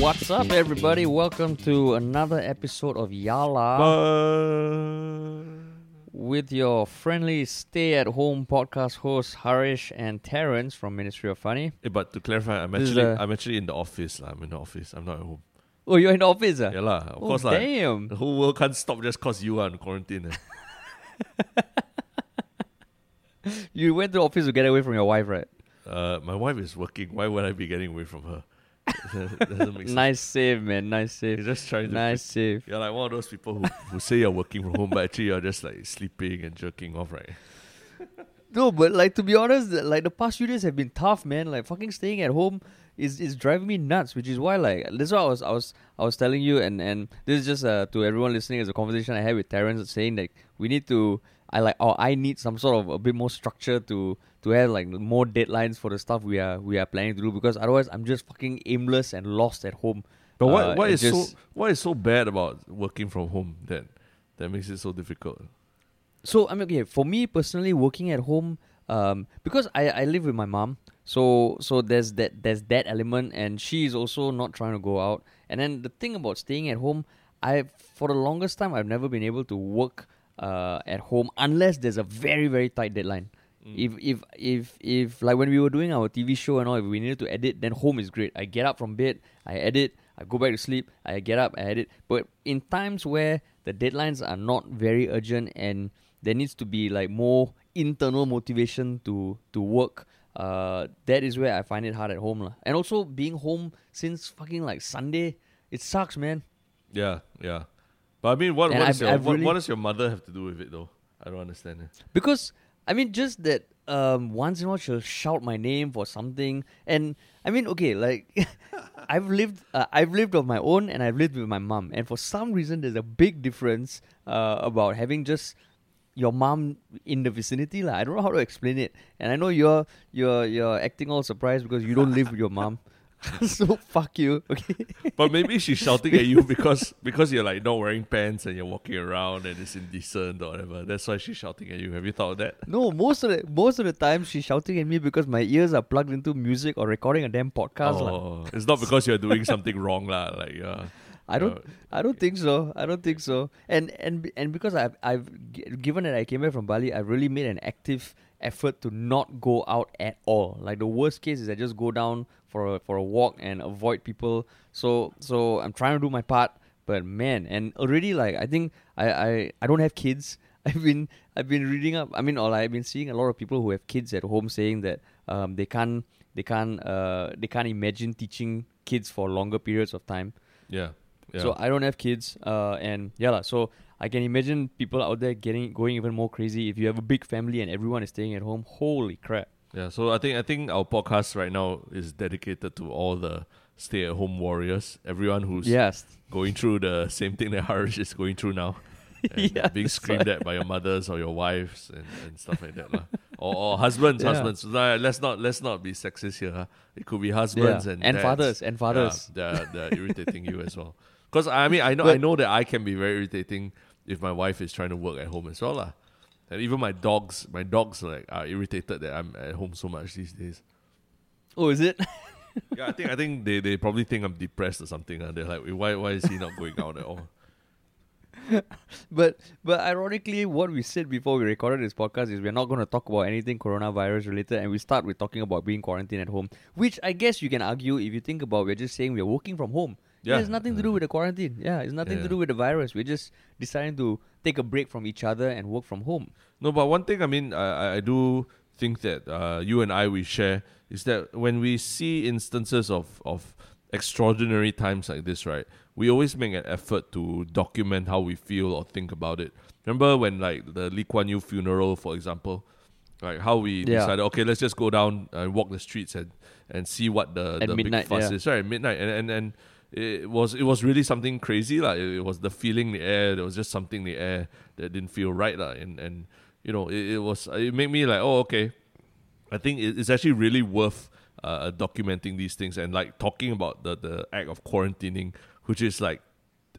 What's up, everybody? Welcome to another episode of Yala with your friendly stay at home podcast hosts Harish and Terrence from Ministry of Funny. Eh, but to clarify, I'm This is actually a- I'm actually in the office. lah. I'm in the office. I'm not at home. Oh, you're in the office? ah? Yeah, lah. Of oh, course, lah. damn. The whole world can't stop just cause you are in quarantine. eh. You went to the office to get away from your wife, right? Uh, my wife is working. Why would I be getting away from her? Doesn't make sense. Nice save, man. Nice save. You're save. just trying to. Nice save. You're like one of those people who, who say you're working from home, but actually you're just like sleeping and jerking off, right? No, but like to be honest, like the past few days have been tough, man. Like fucking staying at home is is driving me nuts. Which is why, like, this is what I was I was I was telling you, and and this is just uh, to everyone listening as a conversation I had with Terrence saying that we need to. I like, or I need some sort of a bit more structure to to have like more deadlines for the stuff we are we are planning to do because otherwise I'm just fucking aimless and lost at home. But what Uh, what is just- so what is so bad about working from home that that makes it so difficult? So I mean, okay, for me personally, working at home, um, because I, I live with my mom, so so there's that there's that element, and she is also not trying to go out. And then the thing about staying at home, I for the longest time I've never been able to work uh, at home unless there's a very very tight deadline. If if if if like when we were doing our TV show and all, if we needed to edit, then home is great. I get up from bed, I edit, I go back to sleep, I get up, I edit. But in times where the deadlines are not very urgent and there needs to be like more internal motivation to to work, uh, that is where I find it hard at home lah. And also being home since fucking like Sunday, it sucks, man. Yeah, yeah. But I mean, what what, I've- is your, what, really- what does your mother have to do with it though? I don't understand it. Because I mean, just that um, once in a while she'll shout my name for something, and I mean, okay, like I've lived, uh, I've lived on my own, and I've lived with my mom, and for some reason, there's a big difference uh, about having just your mom in the vicinity, lah. I don't know how to explain it, and I know you're you're you're acting all surprised because you don't live with your mom. so fuck you, okay? But maybe she's shouting at you because because you're like not wearing pants and you're walking around and it's indecent or whatever. That's why she's shouting at you. Have you thought of that? No, most of the most of the time she's shouting at me because my ears are plugged into music or recording a damn podcast. Oh, it's not because you're doing something wrong, lah. Like uh, I don't. uh, I don't think so. I don't think so. And and and because I've I've g- given that I came back from Bali, I've really made an active effort to not go out at all. Like the worst case is I just go down for a for a walk and avoid people. So so I'm trying to do my part. But man, and already like I think I I, I don't have kids. I've been I've been reading up. I mean, or I've been seeing a lot of people who have kids at home saying that um they can't they can't uh they can't imagine teaching kids for longer periods of time. yeah, yeah. So I don't have kids, uh, and yeah. So I can imagine people out there getting going even more crazy. If you have a big family and everyone is staying at home, holy crap! Yeah. So I think I think our podcast right now is dedicated to all the stay-at-home warriors. Everyone who's Yes, going through the same thing that Harish is going through now. And Yeah, being screamed at by your mothers or your wives and, and stuff like that. Or, or husbands, Yeah. husbands. Nah, let's not let's not be sexist here. huh? It could be husbands Yeah, and and dads. fathers, and fathers. Yeah, they're, they're irritating you as well. Because I mean, I know I know that I can be very irritating if my wife is trying to work at home as well, lah. And even my dogs, my dogs like are irritated that I'm at home so much these days. Oh, is it? Yeah, I think I think they, they probably think I'm depressed or something. Uh. They're like, why why is he not going out at all? but but ironically, what we said before we recorded this podcast is we're not going to talk about anything coronavirus related, and we start with talking about being quarantined at home, which I guess you can argue if you think about. We're just saying we're working from home. Yeah. it has nothing to do with the quarantine. Yeah, it's nothing Yeah. to do with the virus. We're just deciding to take a break from each other and work from home. No, but one thing I mean, I, I- do think that uh, you and I we share is that when we see instances of of extraordinary times like this, right? We always make an effort to document how we feel or think about it. Remember when like the Lee Kuan Yew funeral, for example, like how we Yeah. decided, okay, let's just go down and walk the streets and and see what the At the midnight, big fuss yeah. is. Right, at midnight, and and and. It was it was really something crazy like it, was the feeling in the air there was just something in the air that didn't feel right lah. and and you know it, it was it made me like oh okay I think it- it's actually really worth uh, documenting these things and like talking about the the act of quarantining, which is like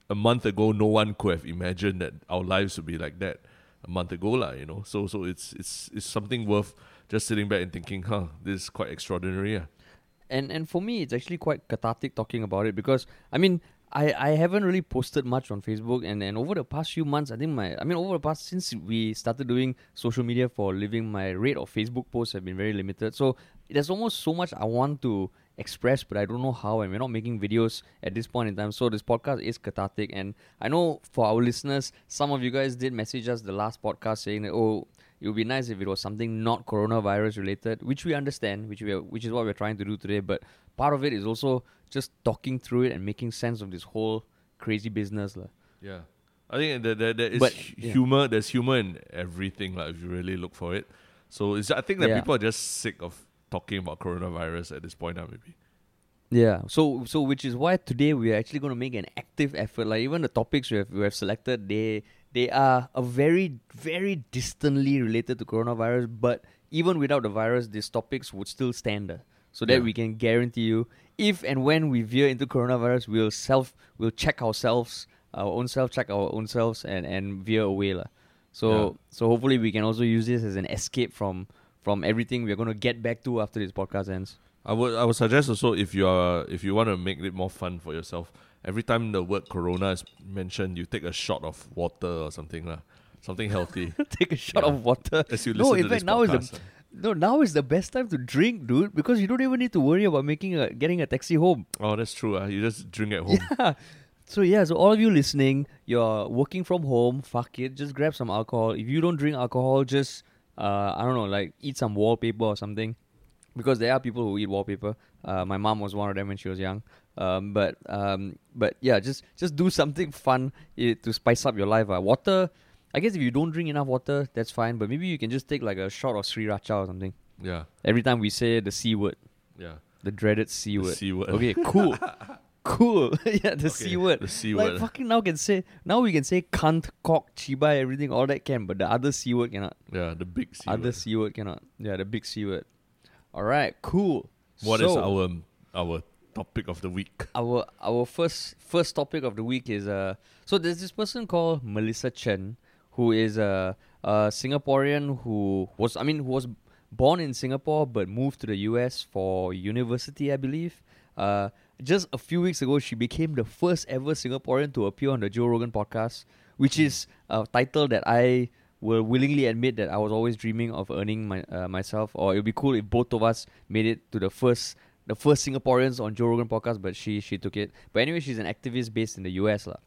a month ago no one could have imagined that our lives would be like that a month ago lah. You know, so so it's it's it's something worth just sitting back and thinking, huh, this is quite extraordinary. Yeah. And and for me, it's actually quite cathartic talking about it because I mean, I, I haven't really posted much on Facebook, and, and over the past few months, I think my I mean over the past since we started doing social media for living, my rate of Facebook posts have been very limited. So there's almost so much I want to express, but I don't know how, and we're not making videos at this point in time. So this podcast is cathartic, and I know for our listeners, some of you guys did message us the last podcast saying that oh it would be nice if it was something not coronavirus related, which we understand, which we are, which is what we're trying to do today. But part of it is also just talking through it and making sense of this whole crazy business, lah. Yeah, I think that there, there is But, yeah. humor. There's humor in everything, like if you really look for it. So it's, I think that Yeah. people are just sick of talking about coronavirus at this point now. Maybe. Yeah. So so which is why today we are actually going to make an active effort. Like even the topics we have we have selected, they they are a very very distantly related to coronavirus. But even without the virus, these topics would still stand. uh, So that Yeah. we can guarantee you, if and when we veer into coronavirus, we'll self we'll check ourselves, our own self check our own selves, and and veer away, lah. So Yeah. so hopefully we can also use this as an escape from from everything we're going to get back to after this podcast ends. I would I would suggest also if you are if you want to make it more fun for yourself, every time the word corona is mentioned, you take a shot of water or something lah, something healthy Take a shot Yeah. of water. as you No, listen in to fact, this now is the no now is the best time to drink, dude, because you don't even need to worry about making a getting a taxi home. oh, that's true. Uh, you just drink at home. Yeah. So yeah, so all of you listening, you're working from home. Fuck it, just grab some alcohol. If you don't drink alcohol, just uh, I don't know, like eat some wallpaper or something, because there are people who eat wallpaper. Uh, my mom was one of them when she was young. Um, but um, but yeah, just just do something fun eh, to spice up your life. Uh. Water, I guess if you don't drink enough water, that's fine. But maybe you can just take like a shot of sriracha or something Yeah, every time we say the c word, yeah. the dreaded c word. C word. Okay, cool. Cool. yeah, the C word. The C Like fucking now can say now we can say cunt, cock, chiba, everything, all that can, but the other C word cannot. yeah, the big C other word. C word cannot. Yeah, the big C word. Alright, cool. What is So, our our topic of the week? our our first first topic of the week is uh so there's this person called Melissa Chen who is a, a Singaporean who was I mean who was born in Singapore but moved to the US for university I believe. Uh just a few weeks ago she became the first ever Singaporean to appear on the Joe Rogan podcast which is a title that I will willingly admit that I was always dreaming of earning my uh, myself or it would be cool if both of us made it to the first the first Singaporeans on Joe Rogan podcast, but she she took it. But anyway, she's an activist based in the US, lah.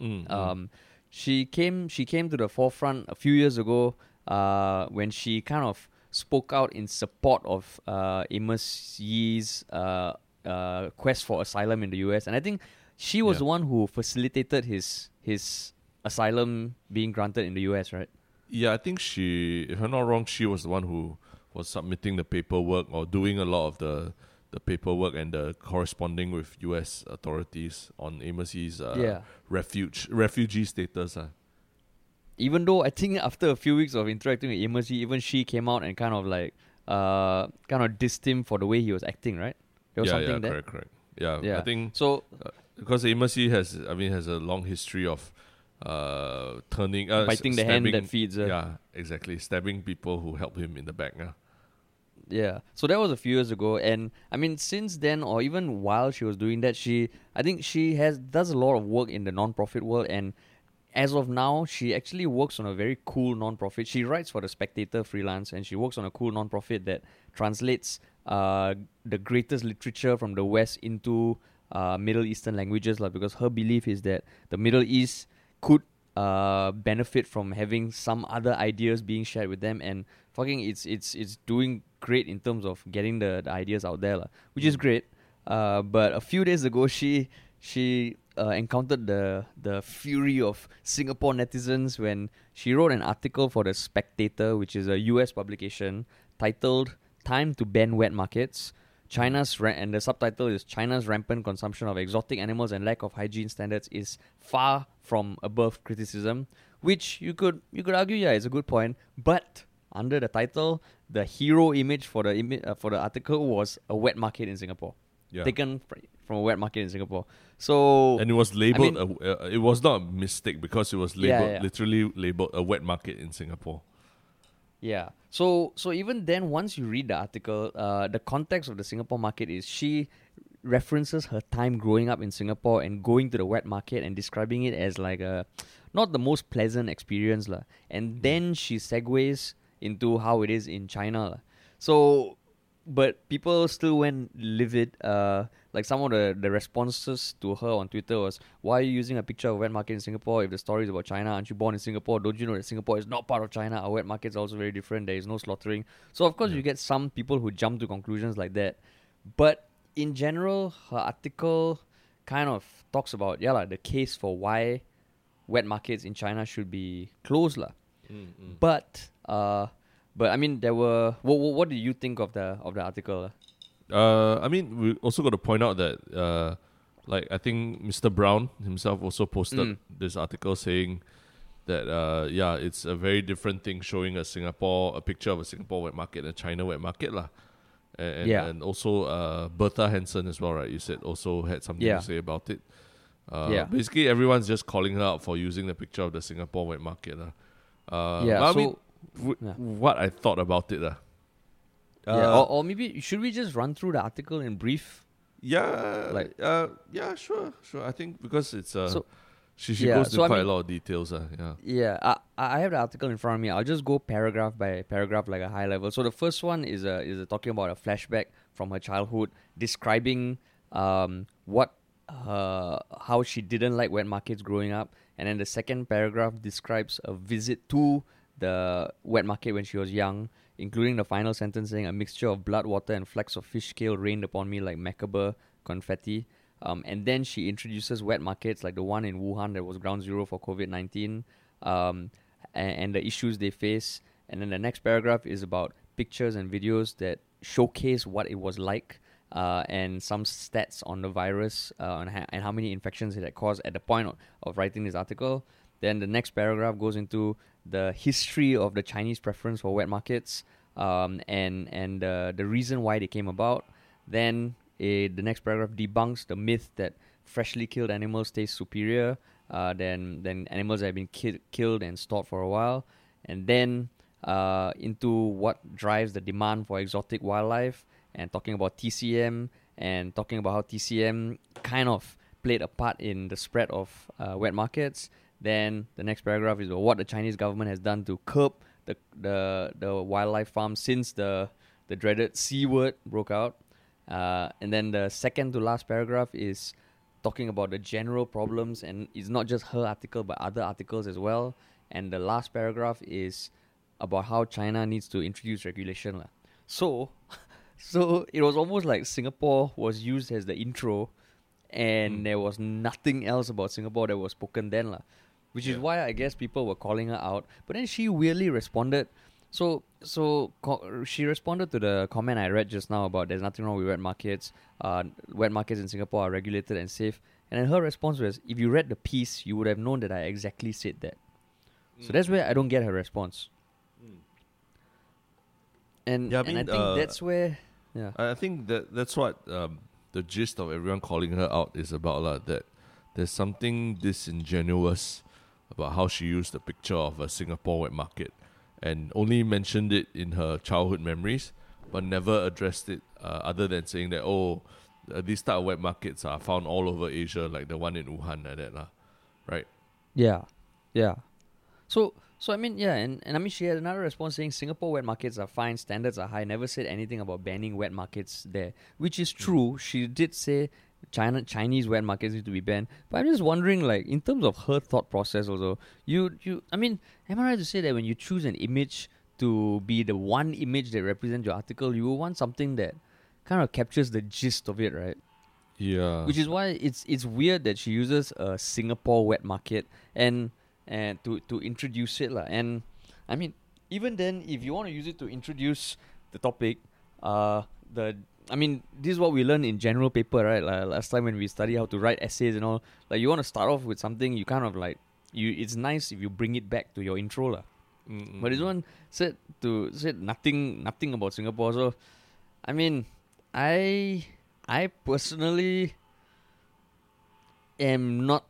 Mm, mm. Um, she came she came to the forefront a few years ago uh, when she kind of spoke out in support of uh, Amos Yee's uh, uh, quest for asylum in the US, and I think she was Yeah. the one who facilitated his his asylum being granted in the US, right? Yeah, I think she, if I'm not wrong, she was the one who was submitting the paperwork or doing a lot of the the paperwork and the corresponding with U.S. authorities on Amos's uh, yeah. refuge refugee status. Uh. even though I think after a few weeks of interacting with Amos even she came out and kind of like uh kind of dissed him for the way he was acting, right? There was yeah, something yeah, there. correct, correct. Yeah, Yeah. I think So because Amos has, I mean, has a long history of uh turning, uh, biting s- the hand that feeds her. Yeah, exactly, stabbing people who help him in the back. Uh. Yeah. So that was a few years ago and I mean since then or even while she was doing that she I think she has does a lot of work in the non-profit world and as of now she actually works on a very cool non-profit. She writes for the Spectator freelance and she works on a cool non-profit that translates uh the greatest literature from the west into uh Middle Eastern languages lah because her belief is that the Middle East could uh benefit from having some other ideas being shared with them and fucking it's it's it's doing great in terms of getting the, the ideas out there lah, which is great. Uh but a few days ago she she uh, encountered the the fury of Singapore netizens when she wrote an article for the Spectator which is a US publication titled Time to Ban Wet Markets. China's ra- and the subtitle is China's rampant consumption of exotic animals and lack of hygiene standards is far from above criticism, which you could you could argue yeah is a good point, but under the title, the hero image for the imi- uh, for the article was a wet market in Singapore, Yeah, taken fr- from a wet market in Singapore. So and it was labeled. mean- a, uh, it was not a mistake because it was labeled yeah. literally labeled a wet market in Singapore. Yeah. So so even then, once you read the article, uh, the context of the Singapore market is she references her time growing up in Singapore and going to the wet market and describing it as like a not the most pleasant experience lah. And then she segues into how it is in China. So, but people still went livid. Uh, like some of the, the responses to her on Twitter was, "Why are you using a picture of wet market in Singapore if the story is about China? Aren't you born in Singapore? Don't you know that Singapore is not part of China? Our wet market is also very different. There is no slaughtering." So of course Yeah. you get some people who jump to conclusions like that, but in general, her article kind of talks about yeah lah, the case for why wet markets in China should be closed lah. Mm, But uh, but I mean there were what, what what do you think of the of the article? Uh, I mean, we also got to point out that, uh, like, I think Mr. Brown himself also posted Mm. this article saying that, uh, yeah, it's a very different thing showing a Singapore, a picture of a Singapore wet market and a China wet market, lah. And, and, Yeah. and also, uh, Bertha Henson as well, right? You said also had something Yeah. to say about it. Uh, Yeah. Basically, everyone's just calling her out for using the picture of the Singapore wet market, lah. Uh, yeah. but I mean, w- yeah. what I thought about it, yeah, Uh, or, or maybe should we just run through the article in brief? Yeah, Like- uh, yeah, sure, sure. I think because it's uh, So- she she yeah, goes into so I quite mean- a lot of details. Uh, yeah, Yeah, I I have the article in front of me. I'll just go paragraph by paragraph, like a high level. So the first one is a is a talking about a flashback from her childhood, describing um what uh how she didn't like wet markets growing up, and then the second paragraph describes a visit to the wet market when she was young, including the final sentence saying a mixture of blood, water, and flecks of fish scale rained upon me like macabre confetti. Um, and then she introduces wet markets like the one in Wuhan that was ground zero for COVID 19 um, and, and the issues they face. And then the next paragraph is about pictures and videos that showcase what it was like uh, and some stats on the virus uh, and, ha- and how many infections it had caused at the point of, of writing this article. Then the next paragraph goes into the history of the Chinese preference for wet markets um, and and uh, the reason why they came about. Then eh, the next paragraph debunks the myth that freshly killed animals taste superior uh, than than animals that have been ki- killed and stored for a while, and then uh, into what drives the demand for exotic wildlife, and talking about TCM and talking about how TCM kind of played a part in the spread of uh, wet markets. Then the next paragraph is what the Chinese government has done to curb the the the wildlife farm since the the dreaded C word broke out. Uh, and then the second to last paragraph is talking about the general problems, and it's not just her article but other articles as well. And the last paragraph is about how China needs to introduce regulation. So, so it was almost like Singapore was used as the intro, and Mm. there was nothing else about Singapore that was spoken then, lah. Which is why I guess people were calling her out. But then she weirdly responded. So, so co- she responded to the comment I read just now about there's nothing wrong with wet markets. Uh, wet markets in Singapore are regulated and safe. And then her response was, if you read the piece, you would have known that I exactly said that. So Mm. that's where I don't get her response. And, Yeah, I and I think uh, that's where, yeah. I think that that's what um, the gist of everyone calling her out is about. lah. that there's something disingenuous about how she used the picture of a Singapore wet market and only mentioned it in her childhood memories, but never addressed it uh, other than saying that, oh, uh, these type of wet markets are found all over Asia, like the one in Wuhan, like that, lah. right? Yeah, yeah. So, so I mean, yeah, and, and I mean, she had another response saying Singapore wet markets are fine, standards are high. Never said anything about banning wet markets there, which is true. She did say China Chinese wet markets need to be banned, but I'm just wondering, like, in terms of her thought process, also, you you, I mean, am I right to say that when you choose an image to be the one image that represents your article, you will want something that kind of captures the gist of it, right? Yeah. which is why it's it's weird that she uses a Singapore wet market and and to to introduce it lah. And I mean, even then, if you want to use it to introduce the topic, uh, the I mean, this is what we learn in general paper, right? Like last time when we study how to write essays and all, like you want to start off with something, you kind of like you. It's nice if you bring it back to your intro lah. Mm, But this one said to said nothing nothing about Singapore. So, I mean, I I personally am not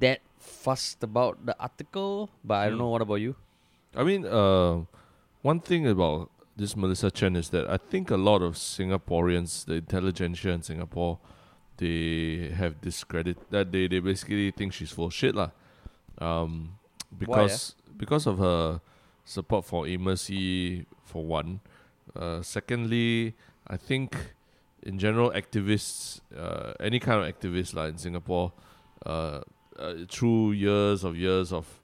that fussed about the article, but I don't Mm. know what about you. I mean, uh, one thing about this Melissa Chen is that I think a lot of Singaporeans, the intelligentsia in Singapore, they have discredit that they, they basically think she's full shit lah. Um, because because of her support for Amos Yee for one. Uh, secondly, I think in general activists, uh, any kind of activists like in Singapore, uh, uh, through years of years of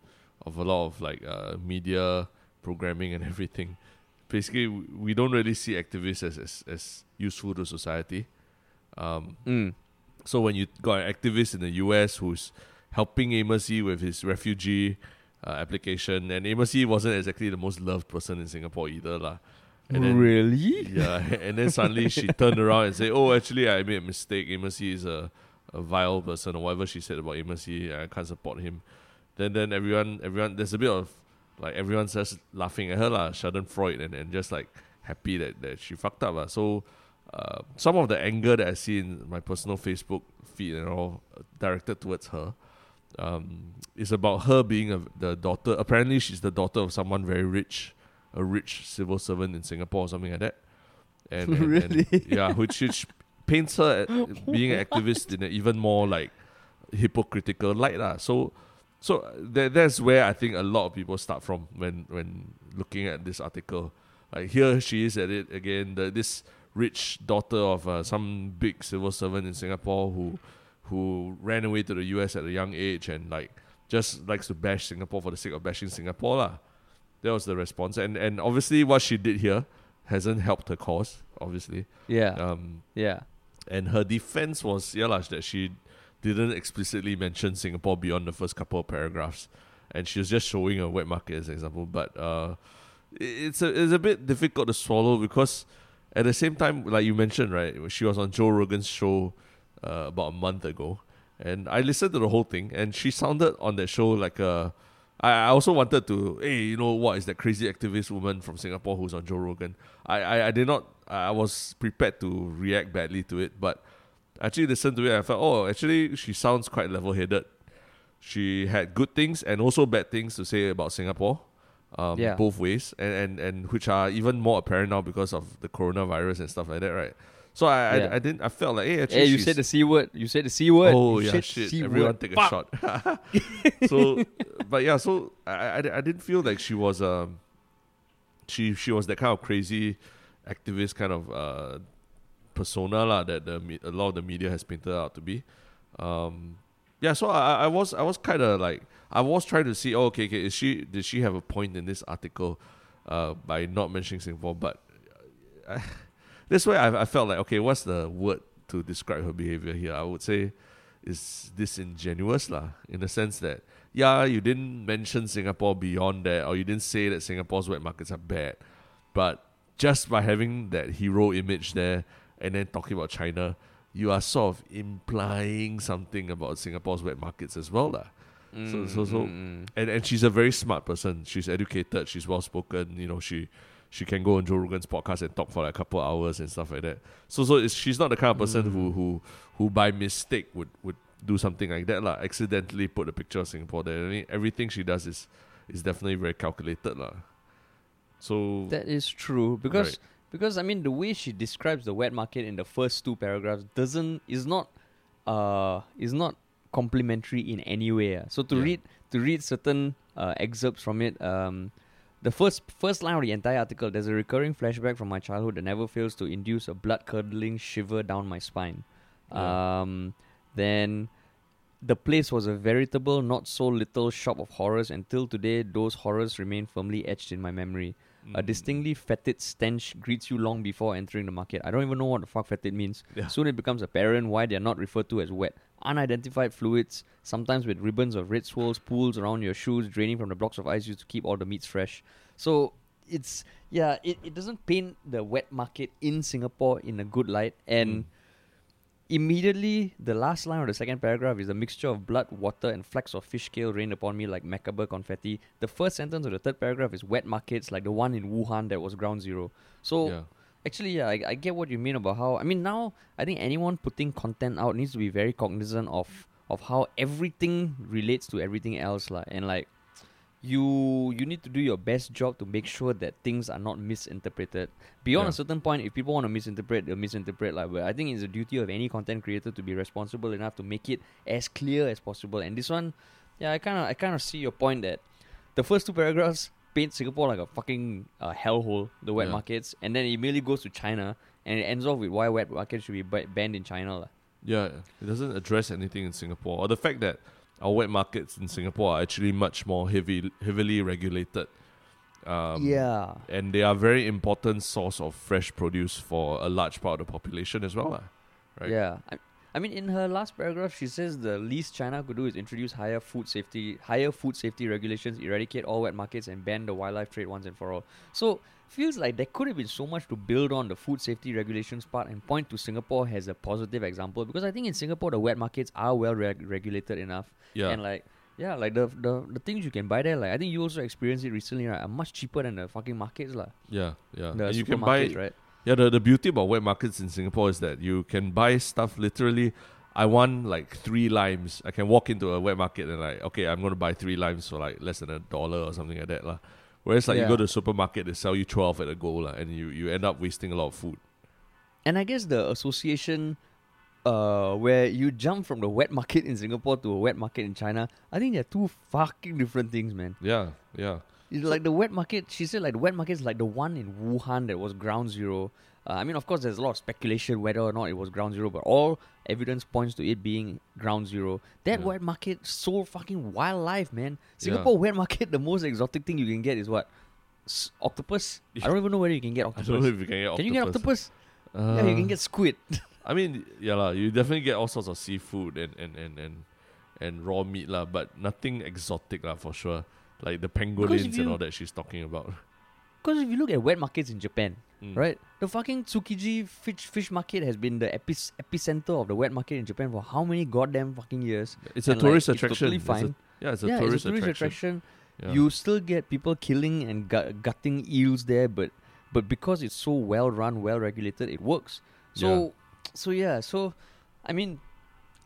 of a lot of like uh, media programming and everything, basically we don't really see activists as as, as useful to society. Um, Mm. so when you got an activist in the US who's helping Amos Yee with his refugee uh, application, and Amos Yee wasn't exactly the most loved person in Singapore either, lah. And then, really? yeah, and then suddenly she turned around and said, "Oh, actually, I made a mistake. Amos Yee is a, a vile person, or whatever she said about Amos. I can't support him." Then, then everyone, everyone, there's a bit of like everyone's just laughing at her, lah, Schadenfreude, and, and just like happy that, that she fucked up, lah. So, uh, some of the anger that I see in my personal Facebook feed and all uh, directed towards her um, is about her being a, the daughter. Apparently, she's the daughter of someone very rich, a rich civil servant in Singapore or something like that. And, and- and- Really? yeah, which, which paints her at being an activist in an even more like hypocritical light, lah. So, so that that's where I think a lot of people start from when when looking at this article. Like here she is at it again. The, this rich daughter of uh, some big civil servant in Singapore who who ran away to the US at a young age and like just likes to bash Singapore for the sake of bashing Singapore lah. That was the response, and and obviously what she did here hasn't helped her cause. Obviously, Yeah. um, yeah. and her defense was yeah lah, that she didn't explicitly mention Singapore beyond the first couple of paragraphs, and she was just showing a wet market as an example. But uh, it's a it's a bit difficult to swallow because at the same time, like you mentioned, right, she was on Joe Rogan's show uh, about a month ago, and I listened to the whole thing, and she sounded on that show like a. I I also wanted to, hey, you know what is that crazy activist woman from Singapore who's on Joe Rogan? I, I, I did not, I was prepared to react badly to it, but actually listened to it, I felt, oh, actually she sounds quite level headed. She had good things and also bad things to say about Singapore, um, Yeah. both ways, and, and, and which are even more apparent now because of the coronavirus and stuff like that, right? So I, Yeah. I, I didn't, I felt like, hey, actually, Hey, you said the c word. You said the c word. Oh You yeah, shit! C Everyone word. take a shot. so, but yeah, so I, I, I didn't feel like she was um, she she was that kind of crazy activist kind of uh persona lah that the a lot of the media has painted out to be. Um, yeah, so I, I- I was I was kind of like I was trying to see. Oh, okay, okay, is she did she have a point in this article uh, by not mentioning Singapore? But uh, this way, I, I felt like okay, what's the word to describe her behavior here? I would say is disingenuous lah, in the sense that yeah, you didn't mention Singapore beyond that, or you didn't say that Singapore's wet markets are bad, but just by having that hero image there and then talking about China, you are sort of implying something about Singapore's wet markets as well lah. So so so Mm, mm, and and she's a very smart person. She's educated. She's well spoken. You know, she she can go on Joe Rogan's podcast and talk for like a couple hours and stuff like that. So so it's, she's not the kind of person who who who by mistake would would do something like that lah. Accidentally put a picture of Singapore there. I mean, everything she does is is definitely very calculated lah. So That is true because Right. Because I mean the way she describes the wet market in the first two paragraphs doesn't is not uh is not complimentary in any way. ah. So to Yeah. read to read certain uh, excerpts from it, um, the first first line of the entire article, there's a recurring flashback from my childhood that never fails to induce a blood curdling shiver down my spine. Yeah. Um, then the place was a veritable, not so little shop of horrors. Until today, those horrors remain firmly etched in my memory. A mm, distinctly fetid stench greets you long before entering the market. I don't even know what the fuck fetid means. Yeah. Soon it becomes apparent why they are not referred to as wet. Unidentified fluids, sometimes with ribbons of red swirls, pools around your shoes, draining from the blocks of ice used to keep all the meats fresh. So it's yeah, it, it doesn't paint the wet market in Singapore in a good light. And Mm. Immediately the last line of the second paragraph is a mixture of blood, water, and flecks of fish scale rained upon me like macabre confetti. The first sentence of the third paragraph is wet markets like the one in Wuhan that was ground zero. So yeah. actually, yeah, I, I get what you mean about how. I mean, now I think anyone putting content out needs to be very cognizant of of how everything relates to everything else, like and like. You you need to do your best job to make sure that things are not misinterpreted. Beyond Yeah. a certain point, if people want to misinterpret, they'll misinterpret. Like, but I think it's the duty of any content creator to be responsible enough to make it as clear as possible. And this one, yeah, I kind of I kind of see your point that the first two paragraphs paint Singapore like a fucking uh, hellhole, the wet Yeah. markets, and then it immediately goes to China, and it ends off with why wet markets should be ba- banned in China. Yeah, it doesn't address anything in Singapore, or the fact that our wet markets in Singapore are actually much more heavy, heavily regulated. Um, yeah. and they are very important source of fresh produce for a large part of the population as well, right? Yeah. I, I mean, in her last paragraph, she says the least China could do is introduce higher food safety, higher food safety regulations, eradicate all wet markets, and ban the wildlife trade once and for all. So feels like there could have been so much to build on the food safety regulations part and point to Singapore as a positive example because I think in Singapore the wet markets are well reg- regulated enough, Yeah, and like. Yeah, like the, the the things you can buy there, like I think you also experienced it recently, right? Are much cheaper than the fucking markets, lah. yeah, yeah. The And you can buy right? Yeah, the, the beauty about wet markets in Singapore is that you can buy stuff literally. I want like three limes. I can walk into a wet market and like, okay, I'm gonna buy three limes for like less than a dollar or something like that, lah. Whereas like you go to the supermarket, they sell you twelve at a go, lah, and you, you end up wasting a lot of food. And I guess the association uh, where you jump from the wet market in Singapore to a wet market in China, I think they're two fucking different things, man. Yeah, yeah, It's like the wet market, she said like the wet market is like the one in Wuhan that was ground zero. Uh, I mean, of course, there's a lot of speculation whether or not it was ground zero, but all evidence points to it being ground zero. That Yeah. wet market sold fucking wildlife, man. Singapore wet market, the most exotic thing you can get is what? S- octopus? I don't even know whether you can get I octopus. don't know if you can get octopus. Can you get octopus? yeah, you Uh, can get squid. I mean, yeah, lah. You definitely get all sorts of seafood and and and and, and raw meat, lah. But nothing exotic, lah, for sure. Like the pangolins and all that she's talking about. Because if you look at wet markets in Japan, Mm. right, the fucking Tsukiji fish fish market has been the epi- epicenter of the wet market in Japan for how many goddamn fucking years? It's a And, like, tourist it's attraction. totally It's a- fine. yeah, it's a yeah, tourist it's a tourist attraction. attraction. Yeah. You still get people killing and gut- gutting eels there, but but because it's so well run, well regulated, it works. So so yeah, so I mean,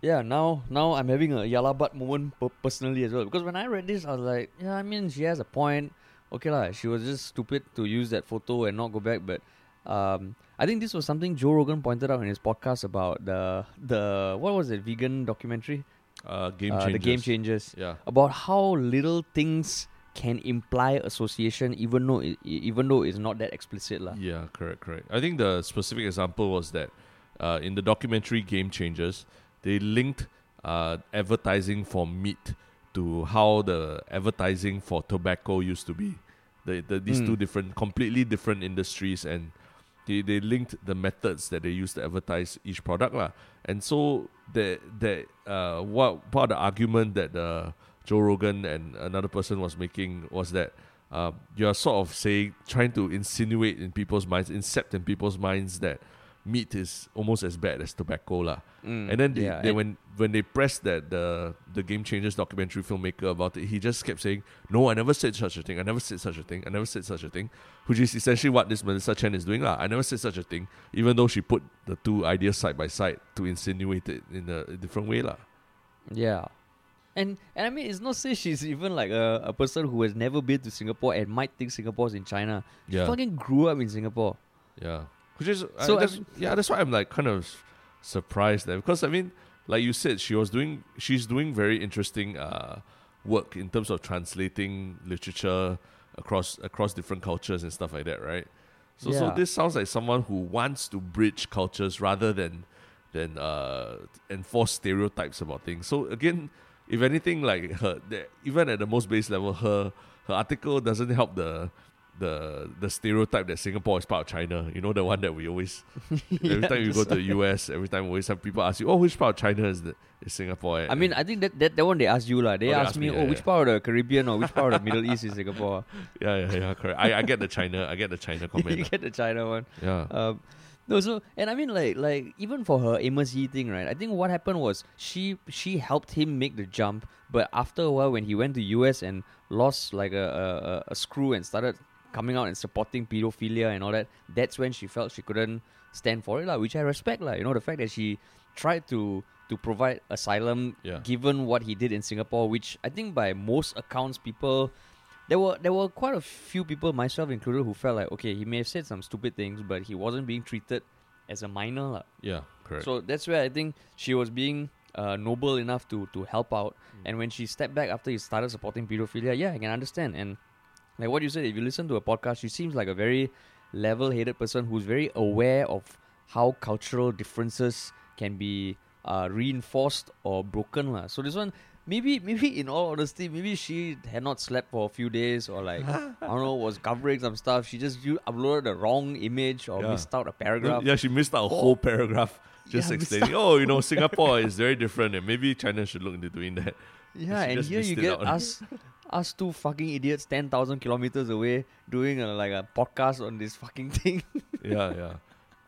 yeah. Now now I'm having a yalabat moment per- personally as well because when I read this, I was like, yeah, I mean, she has a point. Okay lah, she was just stupid to use that photo and not go back, but. Um, I think this was something Joe Rogan pointed out in his podcast about the the what was it vegan documentary uh, game uh, changers. the game changers Yeah. about how little things can imply association even though it, even though it's not that explicit lah. Yeah, correct, correct. I think the specific example was that uh, in the documentary Game Changers, they linked uh, advertising for meat to how the advertising for tobacco used to be. The, the, these Mm. two different, completely different industries, and they, they linked the methods that they used to advertise each product. lah. And so, that, that, uh, what part of the argument that uh, Joe Rogan and another person was making was that uh, you're sort of saying, trying to insinuate in people's minds, incept in people's minds that meat is almost as bad as tobacco. lah. Mm, And then they, yeah, they and- when when they pressed that the the Game Changers documentary filmmaker about it, he just kept saying, "No, I never said such a thing. I never said such a thing. I never said such a thing," which is essentially what this Melissa Chen is doing, lah. I never said such a thing, even though she put the two ideas side by side to insinuate it in a, a different way, lah. yeah. And and I mean it's not say she's even like a, a person who has never been to Singapore and might think Singapore's in China. She Yeah, fucking grew up in Singapore. yeah. Which is So, I that's, mean- yeah, that's why I'm like kind of surprised there because I mean, like you said, she was doing she's doing very interesting uh, work in terms of translating literature across across different cultures and stuff like that, right? So so this sounds like someone who wants to bridge cultures rather than than uh, enforce stereotypes about things. So again, if anything, like her, the, even at the most base level, her her article doesn't help the the the stereotype that Singapore is part of China. You know the one that we always every Yeah, time you go to the US, every time we always have people ask you, "Oh, which part of China is the, is Singapore?" I mean, I think that, that, that one they ask you lah. They Oh, they ask ask me, me, oh, yeah, which yeah. part of the Caribbean or which part of the Middle East is Singapore? yeah, yeah, yeah, correct. I, I get the China, I get the China comment. you get the China one. yeah, Um, no, so and I mean like like even for her Amos Yee thing, right? I think what happened was she she helped him make the jump, but after a while when he went to US and lost like a, a- a screw and started coming out and supporting pedophilia and all that, that's when she felt she couldn't stand for it, lah, which I respect, lah. You know, the fact that she tried to to provide asylum Yeah. given what he did in Singapore, which I think by most accounts people there were there were quite a few people, myself included, who felt like okay, he may have said some stupid things, but he wasn't being treated as a minor. lah. Yeah, correct. So that's where I think she was being uh, noble enough to to help out. Mm. And when she stepped back after he started supporting pedophilia, yeah, I can understand. And like what you said, if you listen to a podcast, she seems like a very level-headed person who's very aware of how cultural differences can be uh, reinforced or broken. lah. So this one. Maybe, maybe in all honesty, maybe she had not slept for a few days, or like I don't know, was covering some stuff. She just you uploaded the wrong image or Yeah. missed out a paragraph. yeah, she missed out a whole paragraph just Yeah, explaining. Oh, you know, Singapore is very different, and maybe China should look into doing that. Yeah, She and here you get us, us two fucking idiots, ten thousand kilometers away, doing a, like a podcast on this fucking thing. yeah, yeah.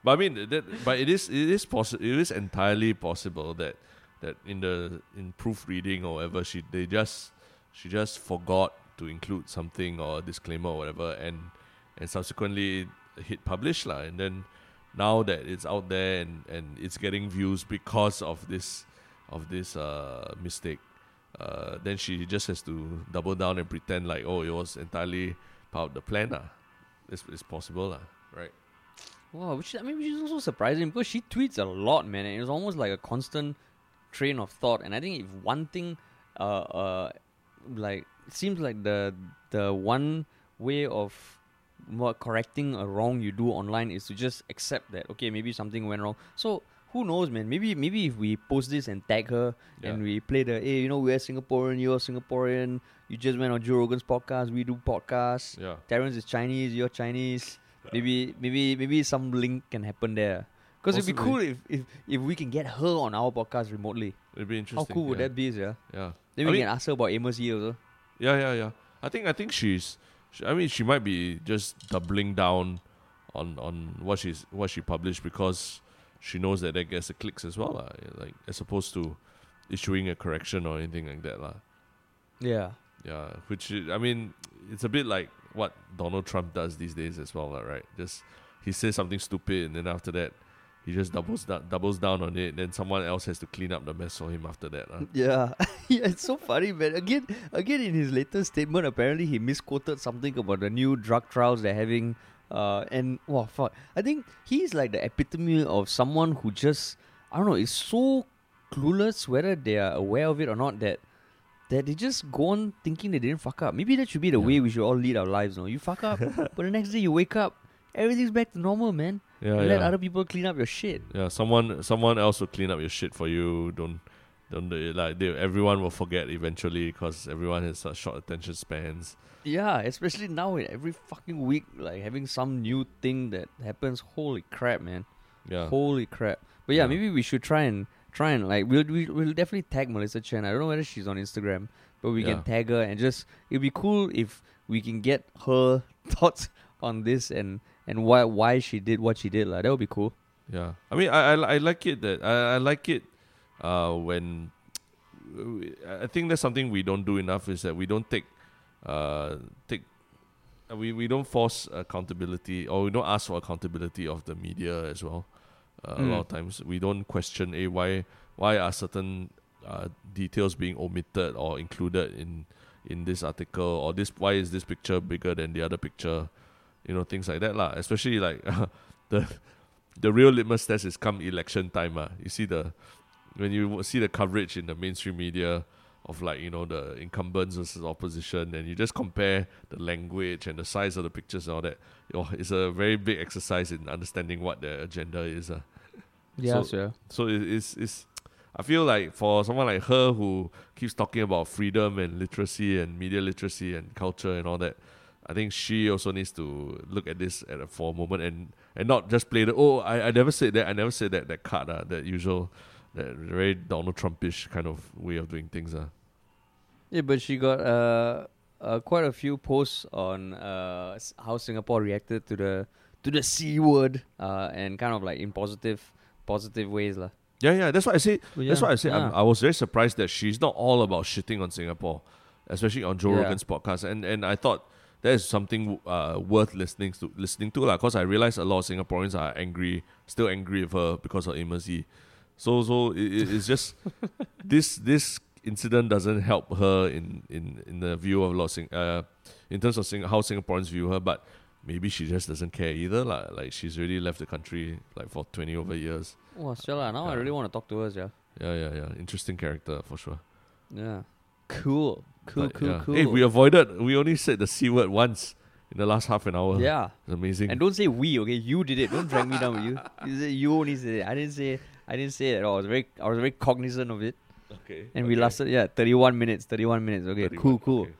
But I mean, that, but it is it is possible. It is entirely possible that that in the in proofreading or whatever, she they just she just forgot to include something or disclaimer or whatever, and and subsequently hit publish lah. And then now that it's out there and and it's getting views because of this of this uh mistake, uh, then she just has to double down and pretend like oh it was entirely part of the plan lah. It's, it's possible lah, right? wow, which I mean, which is also surprising because she tweets a lot, man, and it's almost like a constant train of thought. And I think if one thing, uh, uh, like seems like the the one way of correcting a wrong you do online is to just accept that okay maybe something went wrong so who knows man maybe maybe if we post this and tag her and we play the hey you know we're singaporean you're singaporean you just went on joe rogan's podcast we do podcasts Yeah. terrence is chinese you're chinese maybe maybe maybe some link can happen there because it'd be cool if, if if we can get her on our podcast remotely It'd be interesting. how cool would that be yeah Yeah. then I we mean- can ask her about amos Yee also Yeah, yeah, yeah. I think I think she's. She, I mean, she might be just doubling down on on what she's what she published because she knows that that gets the clicks as well, lah. Eh, like as opposed to issuing a correction or anything like that, lah. yeah Yeah, which is, I mean, it's a bit like what Donald Trump does these days as well, lah, right? Just he says something stupid, and then after that, he just doubles da- doubles down on it. Then someone else has to clean up the mess for him after that. Yeah, yeah, it's so funny, man. Again, again, in his latest statement, apparently he misquoted something about the new drug trials they're having. Uh, and wow, fuck, I think he's like the epitome of someone who just, I don't know, is so clueless whether they are aware of it or not that that they just go on thinking they didn't fuck up. Maybe that should be the Yeah. way we should all lead our lives. No, you fuck up, but the next day you wake up, everything's back to normal, man. Yeah, You yeah. Let other people clean up your shit. Yeah, someone someone else will clean up your shit for you. Don't don't do it. like they, everyone will forget eventually because everyone has such short attention spans. Yeah, especially now every fucking week, like having some new thing that happens. Holy crap, man! Yeah, Holy crap! But yeah, Yeah. maybe we should try and try and like we'll we'll, we'll definitely tag Melissa Chen. I don't know whether she's on Instagram, but we Yeah. can tag her and just it'd be cool if we can get her thoughts on this and and why why she did what she did. Like that would be cool. yeah. I mean, I I, I like it that I, I like it uh, when I think that's something we don't do enough is that we don't take uh, take uh, we we don't force accountability or we don't ask for accountability of the media as well. Uh, A Mm. lot of times we don't question a why why are certain uh, details being omitted or included in in this article or this why is this picture bigger than the other picture, you know things like that lah. Especially like the the real litmus test is come election time ah. You see the when you see the coverage in the mainstream media of like you know the incumbents versus opposition, and you just compare the language and the size of the pictures and all that. Oh, it's a very big exercise in understanding what their agenda is. Uh. Yeah, So- sure. So it, it's it's. I feel like for someone like her who keeps talking about freedom and literacy and media literacy and culture and all that, I think she also needs to look at this at a, for a moment and and not just play the oh I, I never said that I never said that that card uh, that usual that very Donald Trumpish kind of way of doing things uh. Yeah, but she got uh, uh quite a few posts on uh how Singapore reacted to the to the c word uh and kind of like in positive positive ways lah. Yeah, yeah. That's what I say. But That's yeah, why I say yeah. I'm, I was very surprised that she's not all about shitting on Singapore, especially on Joe Yeah. Rogan's podcast. And and I thought that is something uh, worth listening to listening to lah. Because I realized a lot of Singaporeans are angry, still angry with her because of Amos Yee. So so it, it- it's just this this incident doesn't help her in in in the view of Sing- uh in terms of Sing- how Singaporeans view her, but maybe she just doesn't care either. Like, like she's already left the country like for twenty over years. Oh, still, uh, now I really want to talk to her, yeah. Yeah, yeah, yeah. Interesting character for sure. Yeah. Cool. Cool, But, cool, yeah. cool. Hey, we avoided. We only said the c word once in the last half an hour. yeah. it's amazing. And don't say we, okay? You did it. Don't drag me down with you. You, say, you only said it. I didn't say I didn't say it at all. I was very I was very cognizant of it. okay. And we lasted yeah, thirty one minutes. Thirty one minutes. Okay, 31, cool, cool. okay.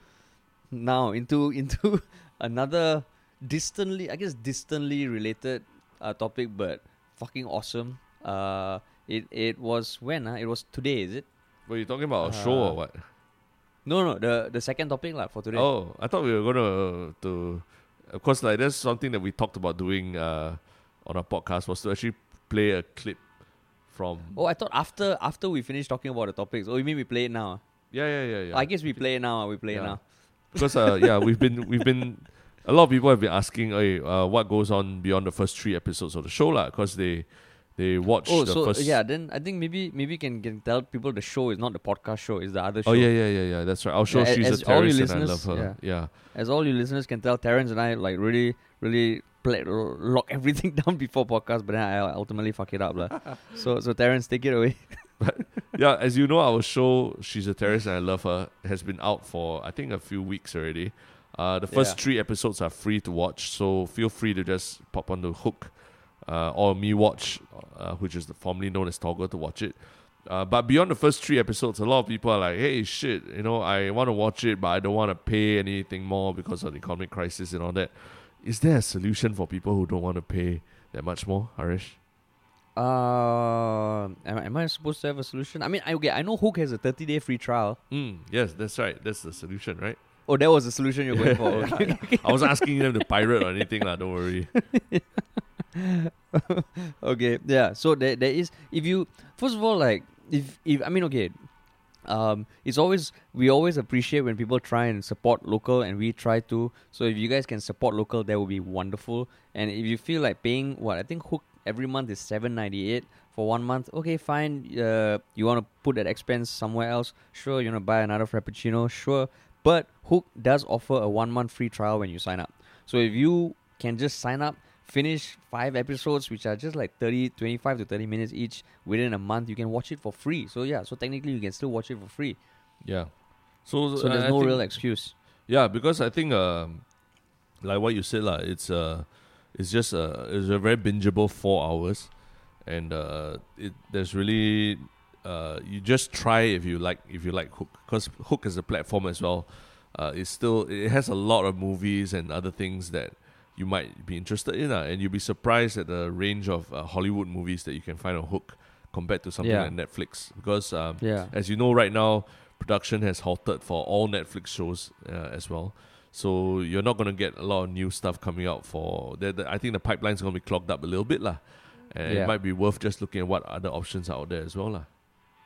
Now into into another distantly I guess distantly related uh, topic but fucking awesome. Uh it it was when uh, it was today, is it? Were you talking about a show Uh, or what? No, no, the the second topic like, for today. Oh, I thought we were gonna to. Of course, like that's something that we talked about doing uh, on our podcast was to actually play a clip from. Oh, I thought after after we finished talking about the topics. Oh, you mean we play it now? Yeah, yeah, yeah, yeah. I guess we play it now. uh, We play it now. because uh, yeah, we've been we've been a lot of people have been asking, hey, uh, what goes on beyond the first three episodes of the show, lah? Because they they watch Oh, the so first. yeah. Then I think maybe maybe can can tell people the show is not the podcast show. It's the other show. Oh yeah, yeah, yeah, yeah. That's right. I'll show Yeah, she's a terrorist and I love her. Yeah. As all you listeners can tell, Terrence and I like really really lock everything down before podcast, but then I ultimately fuck it up, lah. so so Terrence, take it away. yeah, as you know, our show "She's a Terrorist and I Love Her" has been out for I think a few weeks already. Uh, the first Yeah. three episodes are free to watch, so feel free to just pop on the HOOQ, uh, or meWATCH, uh, which is formerly known as Toggle, to watch it. Uh, but beyond the first three episodes, a lot of people are like, "Hey, shit, you know, I want to watch it, but I don't want to pay anything more because of the economic crisis and all that." Is there a solution for people who don't want to pay that much more, Harish? Uh, am, am I supposed to have a solution? I mean, I, okay, I know HOOQ has a thirty day free trial. Mm, yes, that's right. That's the solution, right? Oh, that was the solution you're going for. Okay. I wasn't asking them to pirate or anything, lah. Don't worry. okay yeah so there, there is if you first of all like if if i mean okay um it's always we always appreciate when people try and support local and we try to. So if you guys can support local that would be wonderful. And if you feel like paying what i think HOOQ every month is 798 for one month. Okay fine. Uh you want to put that expense somewhere else? Sure you want to buy another frappuccino? Sure. But HOOQ does offer a one month free trial when you sign up. So if you can just sign up finish five episodes which are just like 30 25 to 30 minutes each within a month you can watch it for free so yeah so technically you can still watch it for free Yeah. So, so there's I no think- real excuse Yeah, because I think um, like what you said, lah. It's uh, it's just uh, it's a very bingeable four hours, and uh, it there's really uh, you just try if you like if you like HOOQ, because HOOQ is a platform as well. Uh, it's still it has a lot of movies and other things that you might be interested in, uh, and you'll be surprised at the range of uh, Hollywood movies that you can find on HOOQ compared to something Yeah. like Netflix. Because um, yeah as you know, right now, production has halted for all Netflix shows uh, as well. So you're not going to get a lot of new stuff coming out for. The, the, I think the pipeline's going to be clogged up a little bit, lah. And Yeah. it might be worth just looking at what other options are out there as well, lah.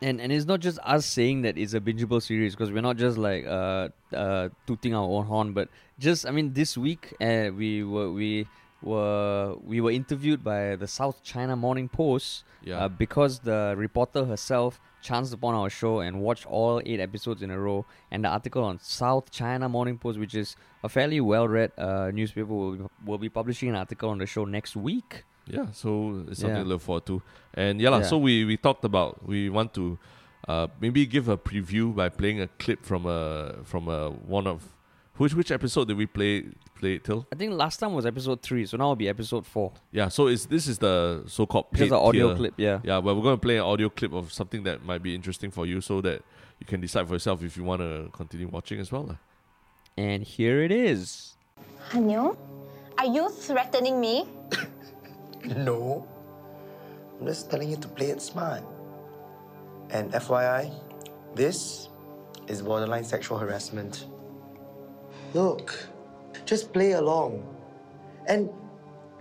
And and it's not just us saying that it's a bingeable series because we're not just like uh uh tooting our own horn but just i mean this week uh, we were we were we were interviewed by the south china morning post Yeah, uh, because the reporter herself chanced upon our show and watched all eight episodes in a row. And the article on South China Morning Post, which is a fairly well-read uh, newspaper, will be, will be publishing an article on the show next week. Yeah. So it's something Yeah. to look forward to. And yeah, lah. Yeah. So we we talked about we want to uh, maybe give a preview by playing a clip from a from a one of which which episode did we play play it till? I think last time was episode three, so now it'll be episode four. Yeah. So it's this is the so-called Just paid an audio tier. clip, yeah. Yeah, but we're going to play an audio clip of something that might be interesting for you so that you can decide for yourself if you want to continue watching as well. lah. And here it is. Hanyo, are you threatening me? No. I'm just telling you to play it smart. And FYI, this is borderline sexual harassment. Look, just play along. And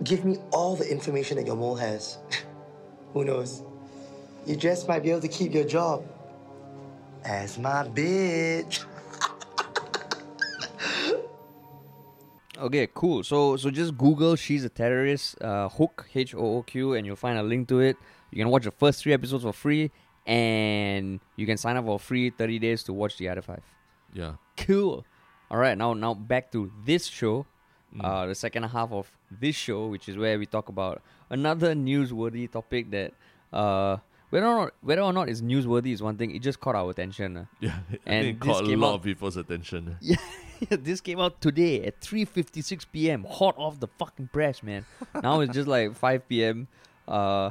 give me all the information that your mole has. Who knows? You just might be able to keep your job. As my bitch. Okay, cool. So so just Google "She's a Terrorist" uh, HOOQ H O O Q, and you'll find a link to it. You can watch the first three episodes for free, and you can sign up for free 30 days to watch the other five. Yeah. Cool. All right, now now back to this show, Mm. uh, the second half of this show, which is where we talk about another newsworthy topic that, uh, whether or not whether or not it's newsworthy is one thing. It just caught our attention. uh. Yeah. I And it caught a lot out- of people's attention. Yeah, this came out today at 3:56 p.m. Hot off the fucking press, man. now it's just like 5 p.m. Uh,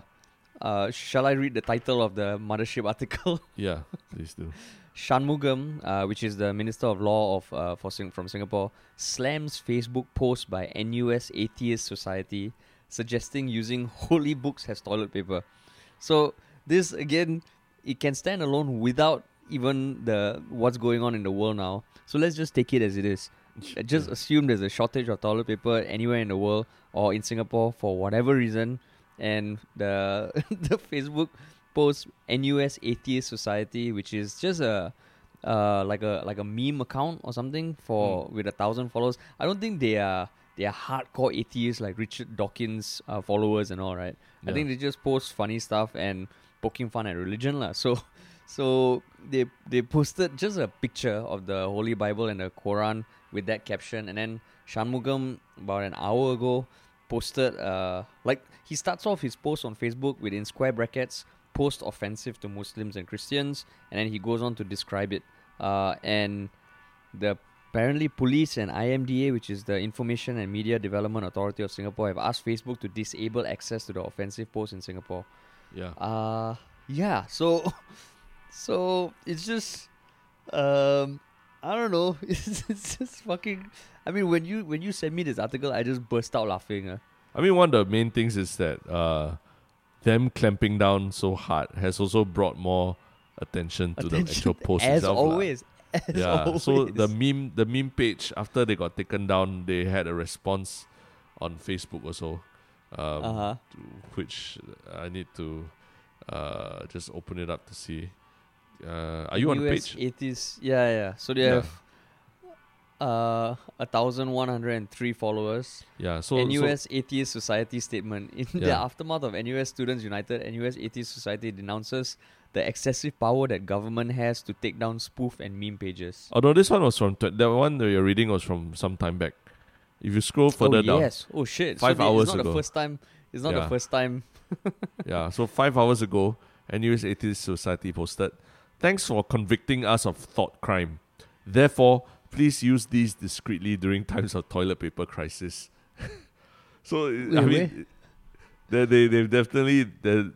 uh, shall I read the title of the mothership article? Yeah, please do. Shanmugam, uh, which is the Minister of Law of uh, for Sing- from Singapore, slams Facebook post by NUS Atheist Society suggesting using holy books as toilet paper. So this again, it can stand alone without even the what's going on in the world now. So let's just take it as it is. Just assume there's a shortage of toilet paper anywhere in the world or in Singapore for whatever reason, and the the Facebook post NUS Atheist Society, which is just a uh like a like a meme account or something for with a thousand followers. I don't think they are they are hardcore atheists like Richard Dawkins uh, followers and all right. I think they just post funny stuff and poking fun at religion lah. So so they they posted just a picture of the Holy Bible and the Quran with that caption, and then Shanmugam about an hour ago posted uh like he starts off his post on Facebook with in square brackets post offensive to Muslims and Christians, and then he goes on to describe it. Uh, and the apparently police and IMDA, which is the Information and Media Development Authority of Singapore, have asked Facebook to disable access to the offensive post in Singapore. Yeah. Uh yeah. So so it's just um I don't know. It's, it's just fucking I mean when you when you sent me this article I just burst out laughing. Uh. I mean, one of the main things is that uh, them clamping down so hard has also brought more attention to the actual post as itself. always. As yeah. always. So the meme, the meme page after they got taken down, they had a response on Facebook also, um, uh-huh. which I need to uh, just open it up to see. Uh, are you on the US page? 80s. Yeah, yeah. So they Yeah. have uh, 1,103 followers. Yeah. So NUS so, Atheist Society statement. In the aftermath of NUS Students United, NUS Atheist Society denounces the excessive power that government has to take down spoof and meme pages. although this one was from tw- that one that you're reading was from some time back. If you scroll oh, further oh, down, yes. Oh, shit. Five so hours it's not ago. the first time. It's not Yeah. the first time. Yeah, so five hours ago, NUS Atheist Society posted, Thanks for convicting us of thought crime. Therefore, please use these discreetly during times of toilet paper crisis. so, I mean, where? they, they, they've definitely, they're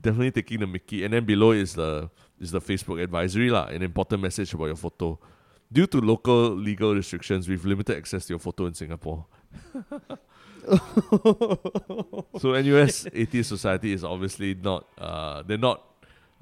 definitely taking the mickey. And then below is the, is the Facebook advisory, lah, an important message about your photo. Due to local legal restrictions, we've limited access to your photo in Singapore. so NUS Atheist Society is obviously not uh they're not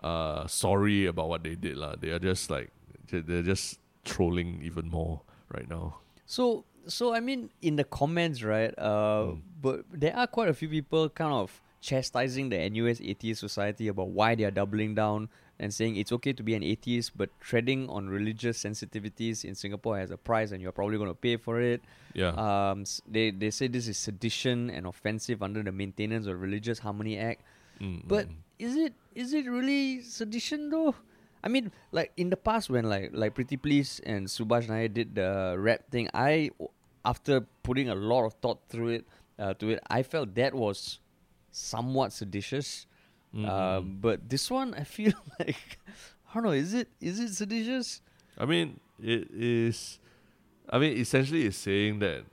uh sorry about what they did lah. They are just like they're just trolling even more right now. So, so I mean, in the comments, right? Uh, Hmm. but there are quite a few people kind of chastising the NUS Atheist Society about why they are doubling down and saying it's okay to be an atheist, but treading on religious sensitivities in Singapore has a price, and you're probably going to pay for it. Yeah. Um, they they say this is sedition and offensive under the Maintenance of Religious Harmony Act. Mm, But mm, is it is it really sedition though? I mean, like in the past when like like Preetipls and Subhas Nair did the rap thing, I after putting a lot of thought through it uh, to it, I felt that was somewhat seditious. Mm, Uh, but this one, I feel like I don't know. Is it is it seditious? I mean it is I mean essentially it's saying that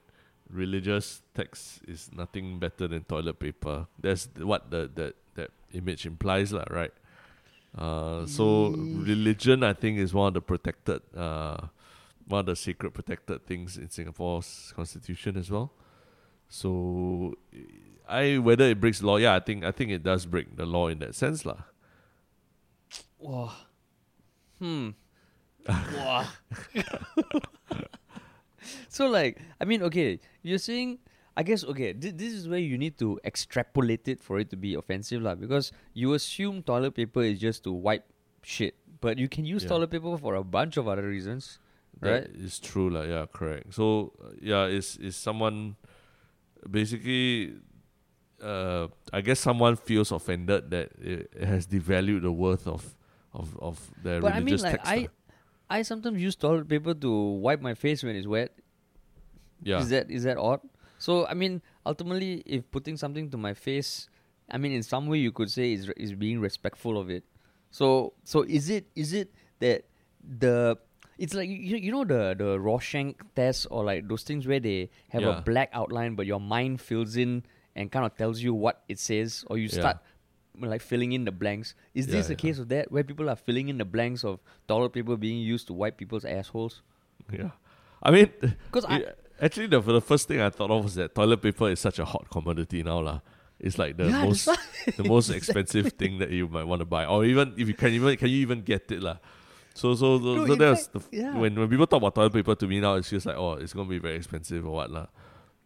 religious text is nothing better than toilet paper. That's what the that that image implies, lah, right? Uh, so religion, I think, is one of the protected, uh, one of the sacred protected things in Singapore's constitution as well. So, I whether it breaks the law, yeah, I think I think it does break the law in that sense, lah. Wow. Hmm. wow. so like, I mean, okay, you're saying, I guess, okay, th- this is where you need to extrapolate it for it to be offensive, lah. Because you assume toilet paper is just to wipe shit, but you can use Yeah. toilet paper for a bunch of other reasons, right? That is true, lah. Yeah, correct. So yeah, is is someone basically uh, I guess someone feels offended that it, has devalued the worth of of of their But I mean, like text. I. I sometimes use toilet paper to wipe my face when it's wet. yeah, Is that is that odd? So I mean, ultimately, if putting something to my face, I mean, in some way you could say is is being respectful of it. So so is it is it that the it's like you you know the the Rorschach test or like those things where they have Yeah. a black outline but your mind fills in and kind of tells you what it says or you start like filling in the blanks. Is this a case of that where people are filling in the blanks of toilet paper being used to wipe people's assholes? yeah. I mean, 'Cause I- actually the the first thing I thought of was that toilet paper is such a hot commodity now, lah. It's like the Yeah, most the most expensive thing that you might want to buy, or even if you can even can you even get it, lah. So so so, No, so that's yeah. when when people talk about toilet paper to me now, it's just like oh, it's gonna be very expensive or what, lah.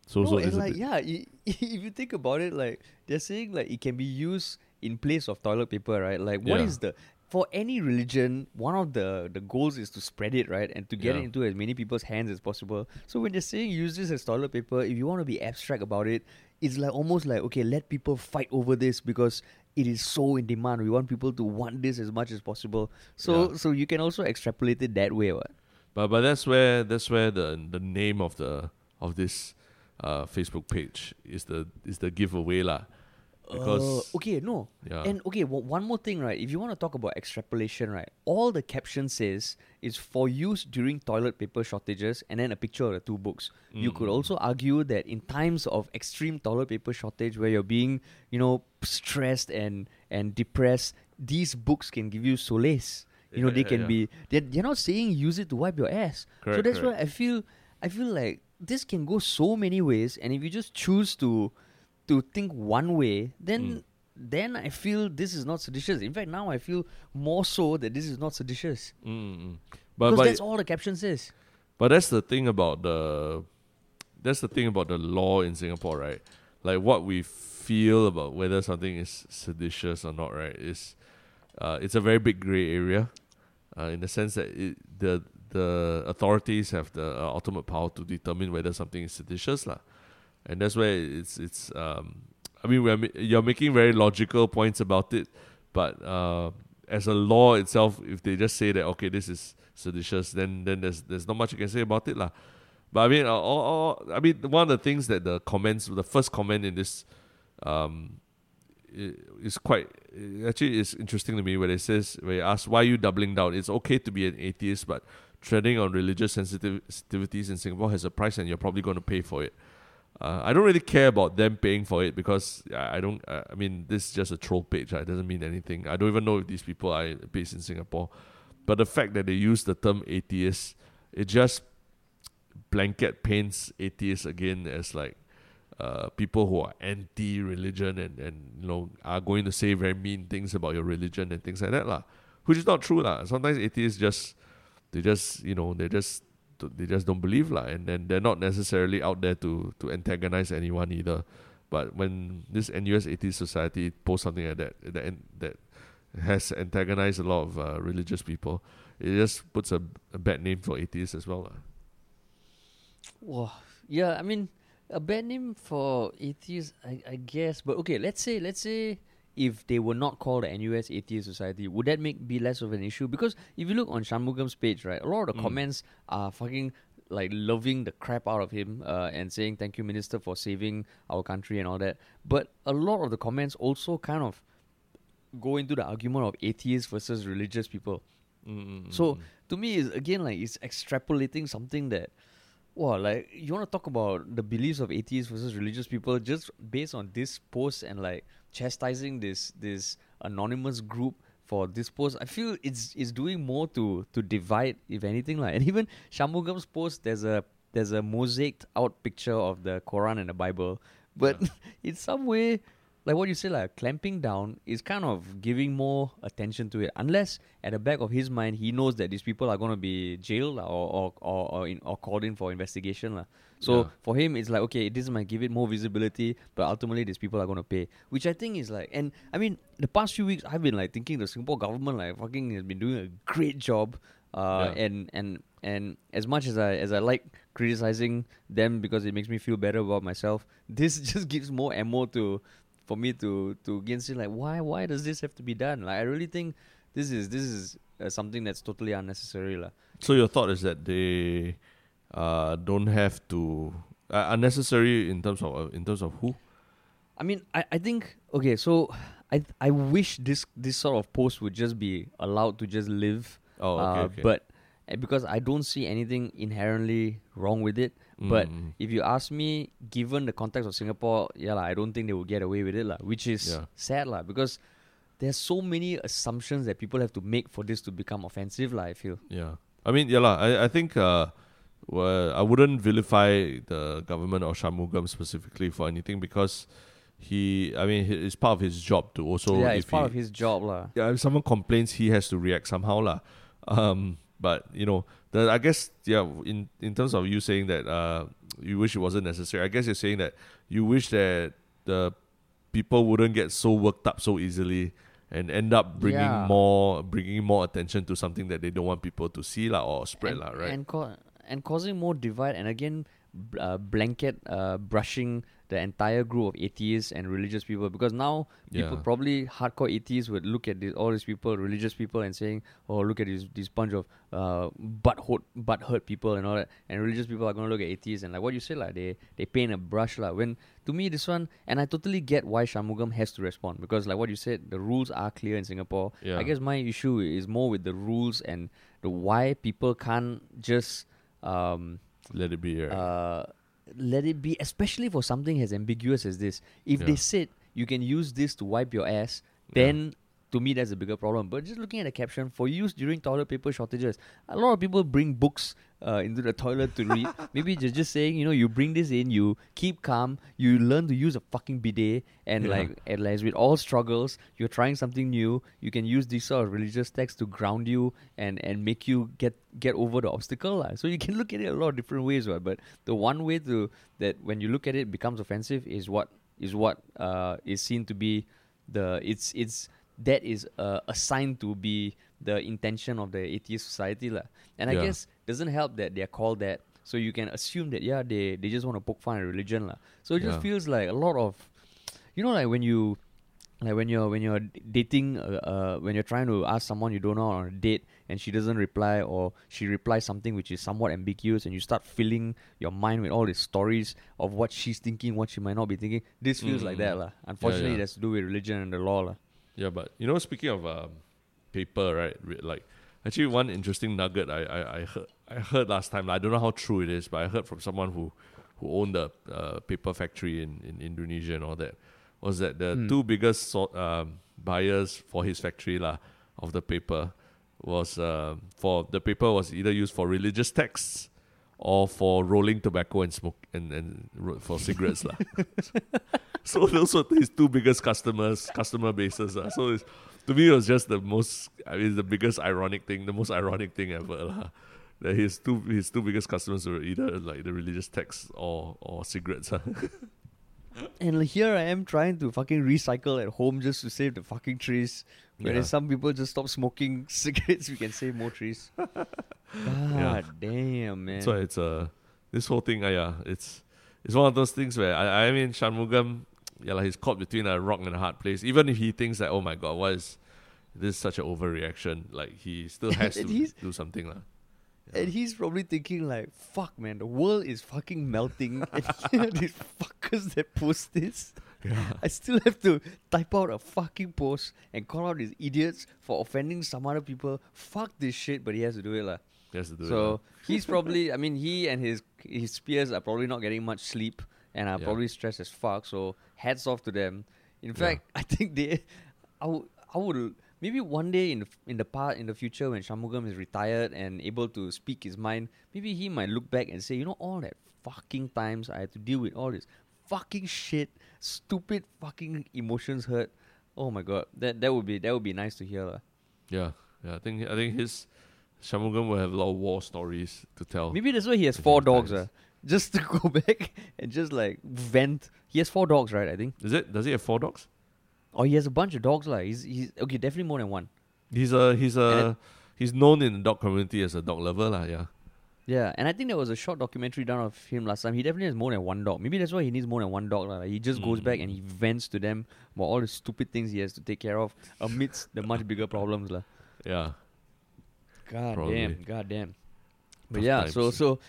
So No, so and it's like yeah, if you think about it, like they're saying like it can be used in place of toilet paper, right? Like what Yeah. is the for any religion, one of the the goals is to spread it, right, and to get it into as many people's hands as possible. So when they're saying use this as toilet paper, if you want to be abstract about it, it's like almost like okay, let people fight over this because it is so in demand. We want people to want this as much as possible. So Yeah. so you can also extrapolate it that way, what? But but that's where that's where the the name of the of this uh, Facebook page is the is the giveaway lah. Because Uh, okay, no. Yeah. And okay, w- one more thing, right? If you want to talk about extrapolation, right? All the caption says is for use during toilet paper shortages, and then a picture of the two books. You could Mm. also argue that in times of extreme toilet paper shortage, where you're being, you know, stressed and and depressed, these books can give you solace. You know, Yeah, they yeah, can be. They're, they're not saying use it to wipe your ass. so that's correct. why I feel. I feel like this can go so many ways, and if you just choose to to think one way, then Mm. then I feel this is not seditious. In fact, now I feel more so that this is not seditious Mm, mm. But because but that's all the caption says. but that's the thing about the that's the thing about the law in Singapore, right? Like what we feel about whether something is seditious or not, right? Is uh, it's a very big gray area, uh, in the sense that it, the the authorities have the uh, ultimate power to determine whether something is seditious, lah. And that's where it's it's. Um, I mean, we're, you're making very logical points about it, but uh, as a law itself, if they just say that okay, this is seditious, then then there's there's not much you can say about it, lah. But I mean, all, all, I mean, one of the things that the comments, the first comment in this, um, is quite actually is interesting to me where it says where it asks why are you doubling down? It's okay to be an atheist, but treading on religious sensitivities in Singapore has a price, and you're probably going to pay for it. Uh, I don't really care about them paying for it because I don't. I I mean, this is just a troll page. Right? It doesn't mean anything. I don't even know if these people are based in Singapore. But the fact that they use the term atheist, it just blanket paints atheists again as like uh, people who are anti-religion and, and you know are going to say very mean things about your religion and things like that lah. Which is not true lah. Sometimes atheists just they just you know they just they just don't believe lah, and then they're not necessarily out there to to antagonize anyone either. But when this NUS Atheist Society posts something like that that that has antagonized a lot of uh, religious people, it just puts a, a bad name for atheists as well. lah. Wow. Yeah, I mean, a bad name for atheists, I, I guess. But okay, let's say let's say if they were not called the NUS Atheist Society, would that make be less of an issue? Because if you look on Shanmugam's page, right, a lot of the Mm. comments are fucking like loving the crap out of him uh, and saying thank you, minister, for saving our country and all that. But a lot of the comments also kind of go into the argument of atheists versus religious people. Mm, So to me, is again like it's extrapolating something that, well, like you want to talk about the beliefs of atheists versus religious people just based on this post and like chastising this this anonymous group for this post. I feel it's it's doing more to to divide, if anything, like. And even Shanmugam's post, there's a there's a mosaic out picture of the Quran and the Bible, but in some way like what you say, like clamping down is kind of giving more attention to it. Unless at the back of his mind, he knows that these people are going to be jailed or or or or, in, or called in for investigation, lah. So Yeah. for him, it's like okay, this might give it more visibility, but ultimately these people are going to pay, which I think is like. And I mean, the past few weeks, I've been like thinking the Singapore government like fucking has been doing a great job. Uh, Yeah. and and and as much as I as I like criticizing them because it makes me feel better about myself, this just gives more ammo to for me to to again say like why why does this have to be done? Like I really think this is this is uh, something that's totally unnecessary lah. So your thought is that they uh, don't have to uh, unnecessary in terms of uh, in terms of who? I mean, I, I think okay, so I I wish this this sort of post would just be allowed to just live. Oh, okay, uh, okay. But uh, because I don't see anything inherently wrong with it. But Mm. if you ask me, given the context of Singapore, yeah, lah, I don't think they will get away with it, lah, which is Yeah. sad, lah, because there's so many assumptions that people have to make for this to become offensive, lah, I feel. Yeah, I mean, yeah, lah. I I think uh, well, I wouldn't vilify the government or Shanmugam specifically for anything because he, I mean, he- it's part of his job to also. yeah, it's part he, of his job, lah. yeah, if someone complains, he has to react somehow, lah. Um, but you know, the I guess yeah, in in terms of you saying that uh, you wish it wasn't necessary. I guess you're saying that you wish that the people wouldn't get so worked up so easily and end up bringing Yeah. more bringing more attention to something that they don't want people to see, lah, or spread, and, lah, right? and, ca- and causing more divide and again b- uh, blanket uh, brushing the entire group of atheists and religious people because now people Yeah. probably hardcore atheists would look at this, all these people religious people and saying oh look at these this bunch of uh, butt hurt butt hurt people and all that and religious people are going to look at atheists and like what you say like they they paint a brush like when to me this one and I totally get why Shanmugam has to respond because like what you said the rules are clear in Singapore Yeah. I guess my issue is more with the rules and the why people can't just um, Let it be, right? uh, let it be, especially for something as ambiguous as this. If Yeah. they said you can use this to wipe your ass, then to me that's a bigger problem. But just looking at the caption, for use during toilet paper shortages, a lot of people bring books uh, into the toilet to read. Maybe just just saying, you know, you bring this in, you keep calm, you learn to use a fucking bidet, and Yeah. like and as with all struggles, you're trying something new. You can use these sort of religious texts to ground you and and make you get get over the obstacle. lah. So you can look at it a lot of different ways, right? But the one way to that when you look at it becomes offensive is what is what uh, is seen to be the it's it's that is uh, assigned to be the intention of the atheist society lah. And I guess doesn't help that they're called that. So you can assume that yeah they they just want to poke fun at religion lah. So it just feels like a lot of you know like when you like when you're when you're dating uh, uh when you're trying to ask someone you don't know on a date and she doesn't reply or she replies something which is somewhat ambiguous and you start filling your mind with all these stories of what she's thinking what she might not be thinking this feels like Mm. that lah unfortunately yeah. it has to do with religion and the law lah Yeah, but you know, speaking of um, paper, right? Like, actually, one interesting nugget I, I, I heard I heard last time. I don't know how true it is, but I heard from someone who who owned a uh, paper factory in, in Indonesia and all that was that the Hmm. two biggest sort, um, buyers for his factory lah of the paper was um for the paper was either used for religious texts or for rolling tobacco and smoke and, and ro- for cigarettes lah. so those were his two biggest customers, customer bases. lah. So it's, to me, it was just the most, I mean, the biggest ironic thing, the most ironic thing ever. That his two his two biggest customers were either like the religious texts or or cigarettes. ah. and here i am trying to fucking recycle at home just to save the fucking trees whereas Yeah. some people just stop smoking cigarettes we can save more trees god damn man So it's uh, this whole thing, uh, yeah, it's it's one of those things where I, I mean Shanmugam, yeah, like he's caught between a rock and a hard place. Even if he thinks that, oh my god, why is this such an overreaction? Like he still has to do something, lah. And he's probably thinking like, "Fuck, man, the world is fucking melting." and these fuckers that post this. I still have to type out a fucking post and call out these idiots for offending some other people. Fuck this shit, but he has to do it, lah. He has to do it. So he's probably, I mean, he and his his peers are probably not getting much sleep and are Yeah. probably stressed as fuck. So hats off to them. In Yeah. fact, I think they, I would, I would maybe one day in the, in the part in the future when Shanmugam is retired and able to speak his mind, maybe he might look back and say, you know, all that fucking times I had to deal with all this fucking shit, stupid fucking emotions hurt. Oh my god, that that would be that would be nice to hear. lah. Yeah, yeah. I think I think his Shanmugam will have a lot of war stories to tell. Maybe that's why he has four dogs, uh. Just to go back and just like vent. He has four dogs, right? I think. Is it? Does he have four dogs? Oh, he has a bunch of dogs, like he's he's okay, definitely more than one. He's a he's a he's known in the dog community as a dog lover, lah. Yeah. Yeah, and I think there was a short documentary done of him last time. He definitely has more than one dog. Maybe that's why he needs more than one dog. Like, he just goes hmm. back and he vents to them about all the stupid things he has to take care of amidst the much bigger problems. lah. Yeah. God Probably. damn, god damn. But Tough yeah, so so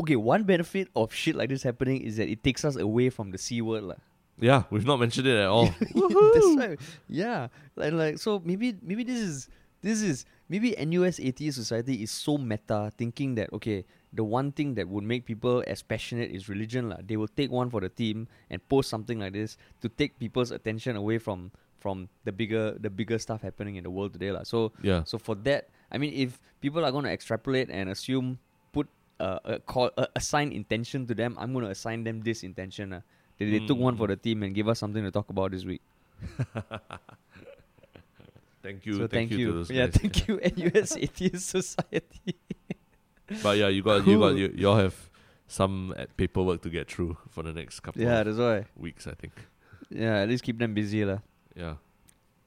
okay, one benefit of shit like this happening is that it takes us away from the C word. lah. Yeah, we've not mentioned it at all. That's right. Yeah. Like like so maybe maybe this is this is maybe NUS atheist society is so meta thinking that okay, the one thing that would make people as passionate is religion. lah. They will take one for the team and post something like this to take people's attention away from from the bigger the bigger stuff happening in the world today. lah. So Yeah. so for that, I mean if people are gonna extrapolate and assume put uh, call uh, assign intention to them, I'm gonna assign them this intention. lah. That they took one for Mm. the team and give us something to talk about this week. Thank you. so thank, you. to those yeah, guys. thank you, NUS Atheist Society. But yeah, you got you got Cool. you you all have some uh, paperwork to get through for the next couple yeah, of that's why. weeks, I think. Yeah, at least keep them busy, lah. Yeah.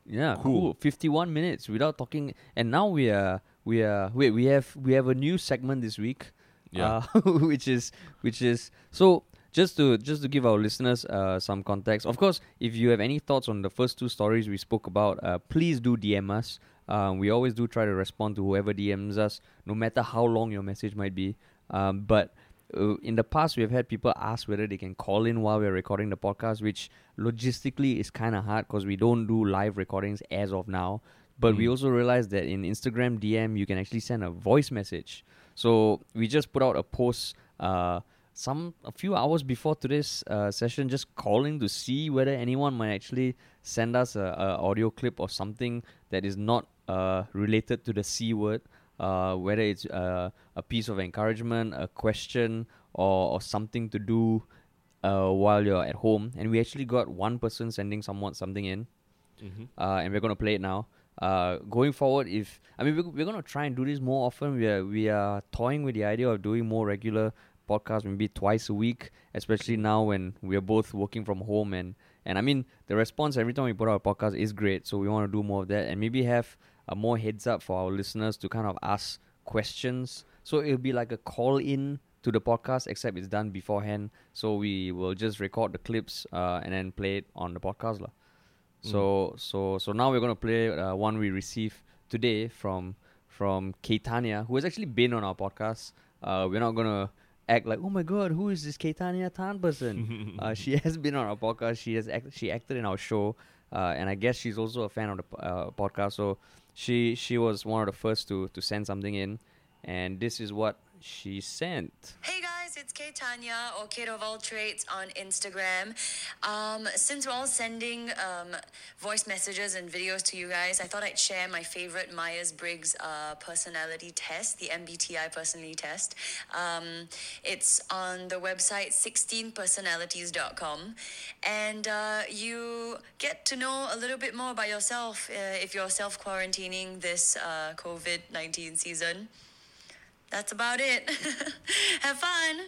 Yeah, Cool. cool. Fifty-one minutes without talking, and now we are we are wait we have we have a new segment this week. Yeah. uh, which is which is so just to just to give our listeners uh, some context. Of course, if you have any thoughts on the first two stories we spoke about, uh, please do DM us. Um, we always do try to respond to whoever DMs us, no matter how long your message might be. Um, but uh, in the past, we have had people ask whether they can call in while we're recording the podcast, which logistically is kind of hard because we don't do live recordings as of now. But we Mm. also realized that in Instagram DM, you can actually send a voice message. So we just put out a post uh, some a few hours before today's uh, session, just calling to see whether anyone might actually send us a, a audio clip or something that is not uh, related to the C word. Uh, whether it's uh, a piece of encouragement, a question, or, or something to do uh, while you're at home. And we actually got one person sending someone something in Mm-hmm. uh, and we're gonna play it now. Uh, going forward, if I mean we're, we're gonna try and do this more often. We are we are toying with the idea of doing more regular podcasts, maybe twice a week, especially now when we are both working from home. And and I mean the response every time we put out a podcast is great, so we want to do more of that and maybe have a more heads up for our listeners to kind of ask questions. So it'll be like a call in to the podcast, except it's done beforehand. So we will just record the clips uh, and then play it on the podcast, lah. So so so now we're gonna play uh, one we received today from from Keitania, who has actually been on our podcast. Uh, we're not gonna act like oh my god, who is this Keitania Tan person? uh, she has been on our podcast. She has act- she acted in our show, uh, and I guess she's also a fan of the uh, podcast. So she she was one of the first to to send something in, and this is what she sent. Hey guys, it's Kay Tanya or Kate of All Trades on Instagram. Um, since we're all sending um, voice messages and videos to you guys, I thought I'd share my favorite Myers Briggs uh, personality test, the MBTI personality test. Um, it's on the website 16personalities.com, and uh, you get to know a little bit more about yourself uh, if you're self quarantining this uh, COVID 19 season. That's about it. Have fun.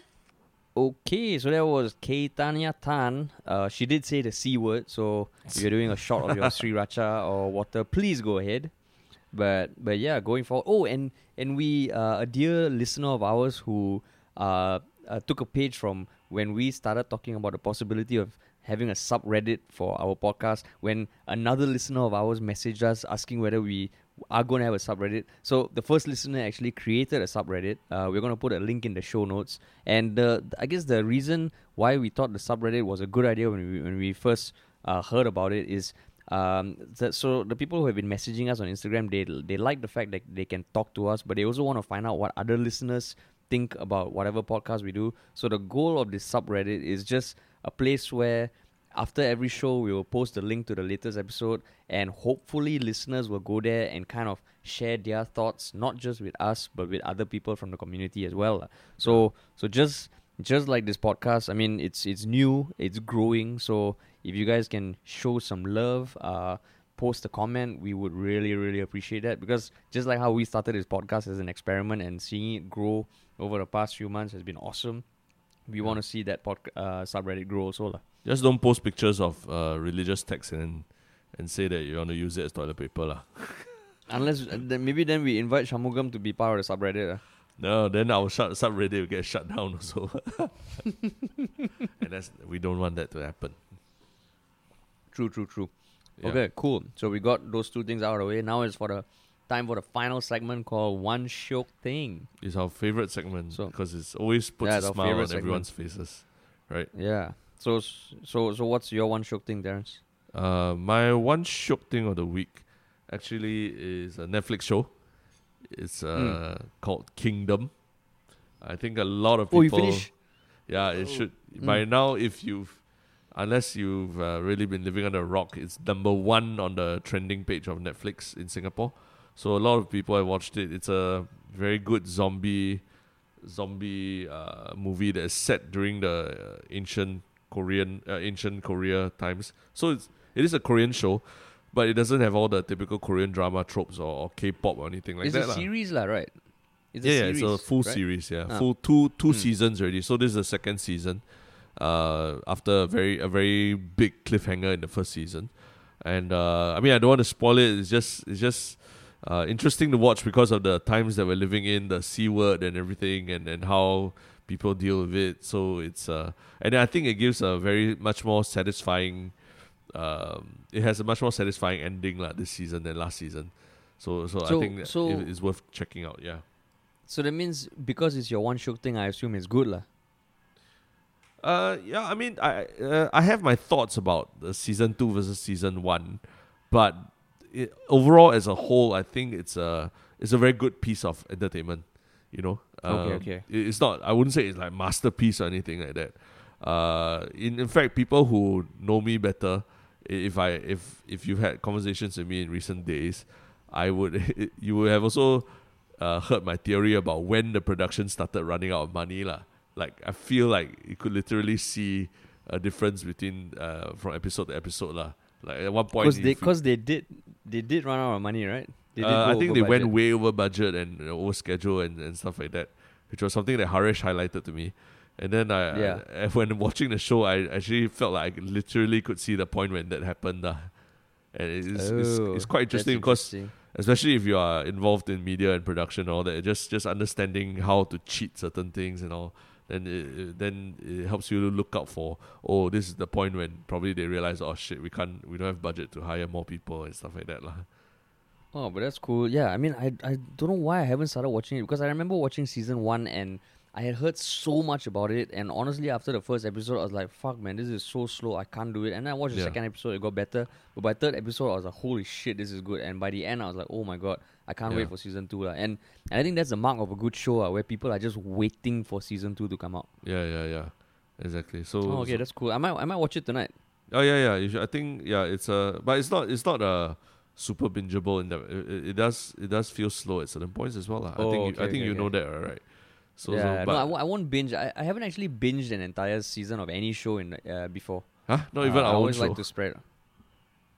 Okay, so that was Keitania Tan. Uh, she did say the C word, so if you're doing a shot of your sriracha or water, please go ahead. But but yeah, going forward. Oh, and and we uh, a dear listener of ours who uh, uh, took a page from when we started talking about the possibility of having a subreddit for our podcast. When another listener of ours messaged us asking whether we are going to have a subreddit. So the first listener actually created a subreddit. Uh, we're going to put a link in the show notes. And uh, I guess the reason why we thought the subreddit was a good idea when we when we first uh, heard about it is um, that, so the people who have been messaging us on Instagram they they like the fact that they can talk to us, but they also want to find out what other listeners think about whatever podcast we do. So the goal of this subreddit is just a place where after every show we will post the link to the latest episode and hopefully listeners will go there and kind of share their thoughts not just with us but with other people from the community as well. So so just just like this podcast i mean it's it's new it's growing. So if you guys can show some love uh post a comment we would really really appreciate that. Because just like how we started this podcast as an experiment and seeing it grow over the past few months has been awesome. We want to see that pod, uh, subreddit grow also lah. Just don't post pictures of uh, religious texts and and say that you want to use it as toilet paper lah. Unless uh, then maybe then we invite Shanmugam to be part of the subreddit. No, then our shut, subreddit will get shut down also. and that's we don't want that to happen. True, true, true. Yeah. Okay, cool. So we got those two things out of the way. Now it's for the time for the final segment called One Shiok Thing. It's our favorite segment So- because it's always puts Yeah, a smile on segment. everyone's faces. Right. Yeah. So so so what's your One Shiok Thing, Terrence? Uh, my one shiok thing of the week actually is a Netflix show. It's uh, called Kingdom. I think a lot of people. Oh, you finished? Yeah, it should. Mm. By now, if you've, unless you've uh, really been living under a rock, it's number one on the trending page of Netflix in Singapore. So a lot of people have watched it. It's a very good zombie, zombie uh, movie that is set during the uh, ancient Korean, uh, ancient Korea times. So it's it is a Korean show, but it doesn't have all the typical Korean drama tropes or, or K-pop or anything like it's that. a lah. series, lah, right? It's yeah, a yeah, it's a full right? series. Yeah, Ah. full two two Hmm. seasons already. So this is the second season. Uh, after a very a very big cliffhanger in the first season, and uh, I mean I don't want to spoil it. It's just it's just uh, interesting to watch because of the times that we're living in, the c word and everything, and and how people deal with it. So it's uh, and I think it gives a very much more satisfying. Um, it has a much more satisfying ending like this season than last season. So so, I think so- it- it's worth checking out. Yeah. So that means because it's your One Shiok Thing, I assume it's good, lah. Uh, yeah, I mean, I uh, I have my thoughts about the season two versus season one, but it, overall as a whole, I think it's a it's a very good piece of entertainment. You know, Um, okay. it- It's not. I wouldn't say it's like masterpiece or anything like that. Uh, in in fact, people who know me better, if I if if you've had conversations with me in recent days, I would you would have also uh, heard my theory about when the production started running out of money lah. Like I feel like you could literally see a difference between uh, from episode to episode lah. Like at one point, Because they, cause they did, they did run out of money, right? Uh, I think they went way over budget and you know, over schedule and, and stuff like that, which was something that Harish highlighted to me. And then I, Yeah. I- when watching the show, I actually felt like I literally could see the point when that happened. lah. And it's, it's, it's, Oh, it's quite interesting because especially if you are involved in media and production and all that, just just understanding how to cheat certain things and all, then it, it- then it helps you look out for oh this is the point when probably they realize oh shit we can't we don't have budget to hire more people and stuff like that lah. Oh, but that's cool. Yeah, I mean, I I don't know why I haven't started watching it because I remember watching season one and I had heard so much about it. And honestly, after the first episode, I was like, "Fuck, man, this is so slow. I can't do it." And then I watched the Yeah. second episode; it got better. But by third episode, I was like, "Holy shit, this is good!" And by the end, I was like, "Oh my god, I can't Yeah. wait for season two." lah." And, and I think that's the mark of a good show, uh, where people are just waiting for season two to come out. Yeah, yeah, yeah. Exactly. So, Oh, okay, so- that's cool. I might I might watch it tonight. oh yeah, yeah. You should, I think yeah, it's a but it's not it's not a super bingeable in that it, it, does it does feel slow at certain points as well. lah. I Oh, think you, I think okay, you know that, all right? So, yeah, so but no, I, w- I won't binge. I, I haven't actually binged an entire season of any show in uh, before. huh? Not even Uh, I always show. like to spread.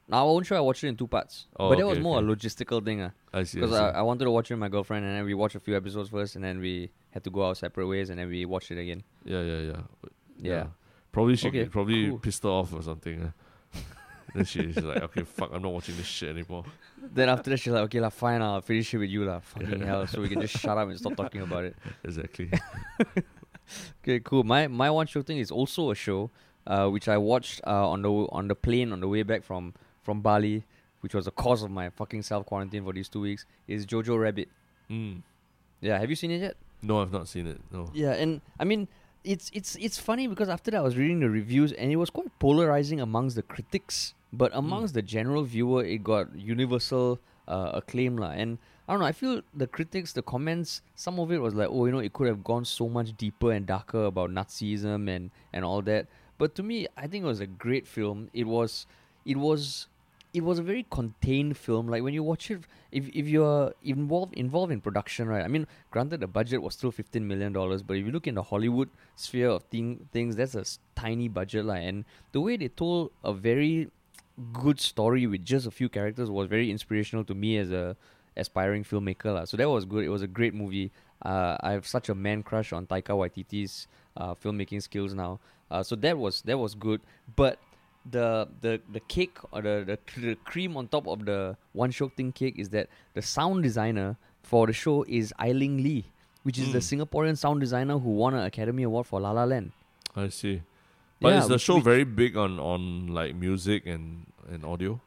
Now, our own show, I watched it in two parts. Oh, but that okay, was more okay. a logistical thing. Uh, I see. Because see. I, I wanted to watch it with my girlfriend, and then we watched a few episodes first, and then we had to go our separate ways, and then we watched it again. yeah, yeah, yeah. Yeah. Probably she Okay, probably cool. pissed her off or something. Then she's like, okay, fuck, I'm not watching this shit anymore. then after that, she's like, okay, lah, fine, I'll finish it with you, lah. Fucking hell. So we can just shut up and stop talking about it. Exactly. Okay, cool. My my one show thing is also a show, uh, which I watched uh, on the on the plane on the way back from from Bali, which was the cause of my fucking self quarantine for these two weeks. Is Jojo Rabbit. mm. Yeah, have you seen it yet? No, I've not seen it. No. Yeah, and I mean, it's it's it's funny because after that I was reading the reviews and it was quite polarizing amongst the critics, but amongst the general viewer, it got universal uh, acclaim lah. And I don't know, I feel the critics, the comments, some of it was like, oh, you know, it could have gone so much deeper and darker about Nazism and and all that. But to me, I think it was a great film. It was, it was it was a very contained film. Like when you watch it, if if you're involved involved in production, right? I mean, granted the budget was still fifteen million dollars, but if you look in the Hollywood sphere of thing, things, that's a tiny budget, like. And the way they told a very good story with just a few characters was very inspirational to me as a aspiring filmmaker, lah. So that was good. It was a great movie. Uh, I have such a man crush on Taika Waititi's uh, filmmaking skills now. Uh, so that was that was good, but the the the cake or the, the the cream on top of the one show thing cake is that the sound designer for the show is Ai-Ling Lee, which is the Mm. Singaporean sound designer who won an Academy Award for La La Land. I see. But Yeah, is the show which- very big on on like music and and audio?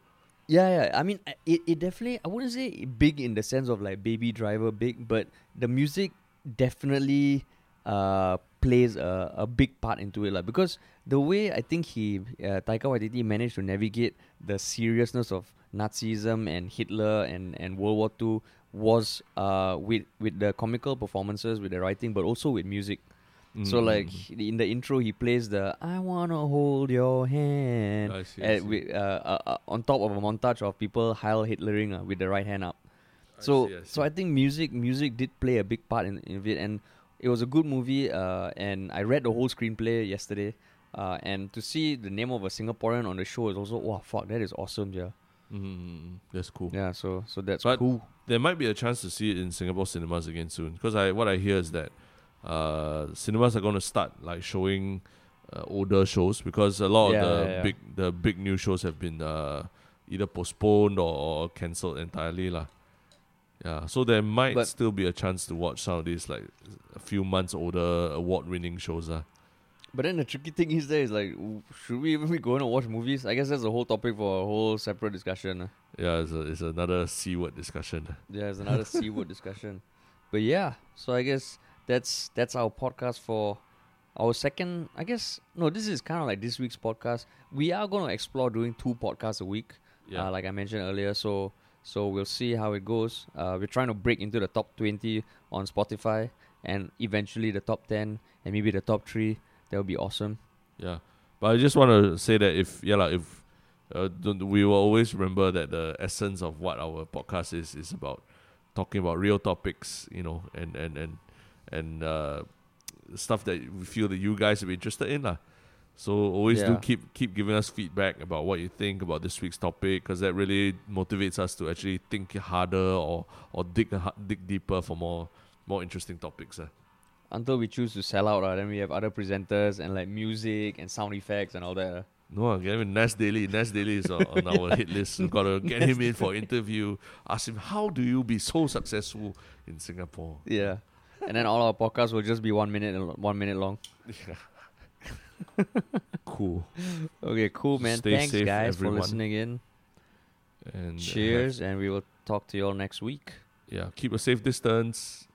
Yeah, yeah. I mean, it, it definitely, I wouldn't say big in the sense of like Baby Driver big, but the music definitely uh, plays a, a big part into it. Like, because the way I think he, uh, Taika Waititi managed to navigate the seriousness of Nazism and Hitler and, and World War II was uh, with, with the comical performances, with the writing, but also with music. So Mm. like in the intro, he plays the "I wanna hold your hand" I see, I at- see. with, uh, uh, uh, on top of a montage of people Heil Hitlering uh, with the right hand up. I So see, I so see. I think music music did play a big part in, in it, and it was a good movie. Uh, and I read the whole screenplay yesterday. Uh, and to see the name of a Singaporean on the show is also wow fuck that is awesome yeah Mm, that's cool. yeah so so that's But cool There might be a chance to see it in Singapore cinemas again soon. Because I what I hear is that uh, cinemas are going to start like showing uh, older shows because a lot Yeah, of the yeah, yeah. big the big new shows have been uh, either postponed or, or cancelled entirely lah. Yeah, so there might But- still be a chance to watch some of these like a few months older award-winning shows. Uh. But then the tricky thing is there is like, should we even be going to watch movies? I guess that's a whole topic for a whole separate discussion. uh. Yeah, it's, a, it's another C word discussion. Yeah, it's another C word discussion. But yeah, so I guess that's that's our podcast for our second. I guess no, this is kind of like this week's podcast. We are going to explore doing two podcasts a week. Yeah. uh, like I mentioned earlier. So so we'll see how it goes. Uh, we're trying to break into the top twenty on Spotify and eventually the top ten and maybe the top three. That would be awesome. Yeah, but I just want to say that if yeah, like if uh, we will always remember that the essence of what our podcast is is about talking about real topics, you know, and and and and uh, stuff that we feel that you guys be interested in, lah. So always do keep keep giving us feedback about what you think about this week's topic, because that really motivates us to actually think harder or or dig dig deeper for more more interesting topics. Uh. Until we choose to sell out, uh, then we have other presenters and like music and sound effects and all that. uh. No, I mean Nas Daily. Nas Daily is on, on our hit list. We've got to get him in for interview. Ask him how do you be so successful in Singapore. Yeah. And then all our podcasts will just be one minute one minute long. Cool. Okay, cool man. Stay Thanks safe, guys everyone. for listening in. And uh, Cheers and we will talk to you all next week. yeah, keep a safe distance.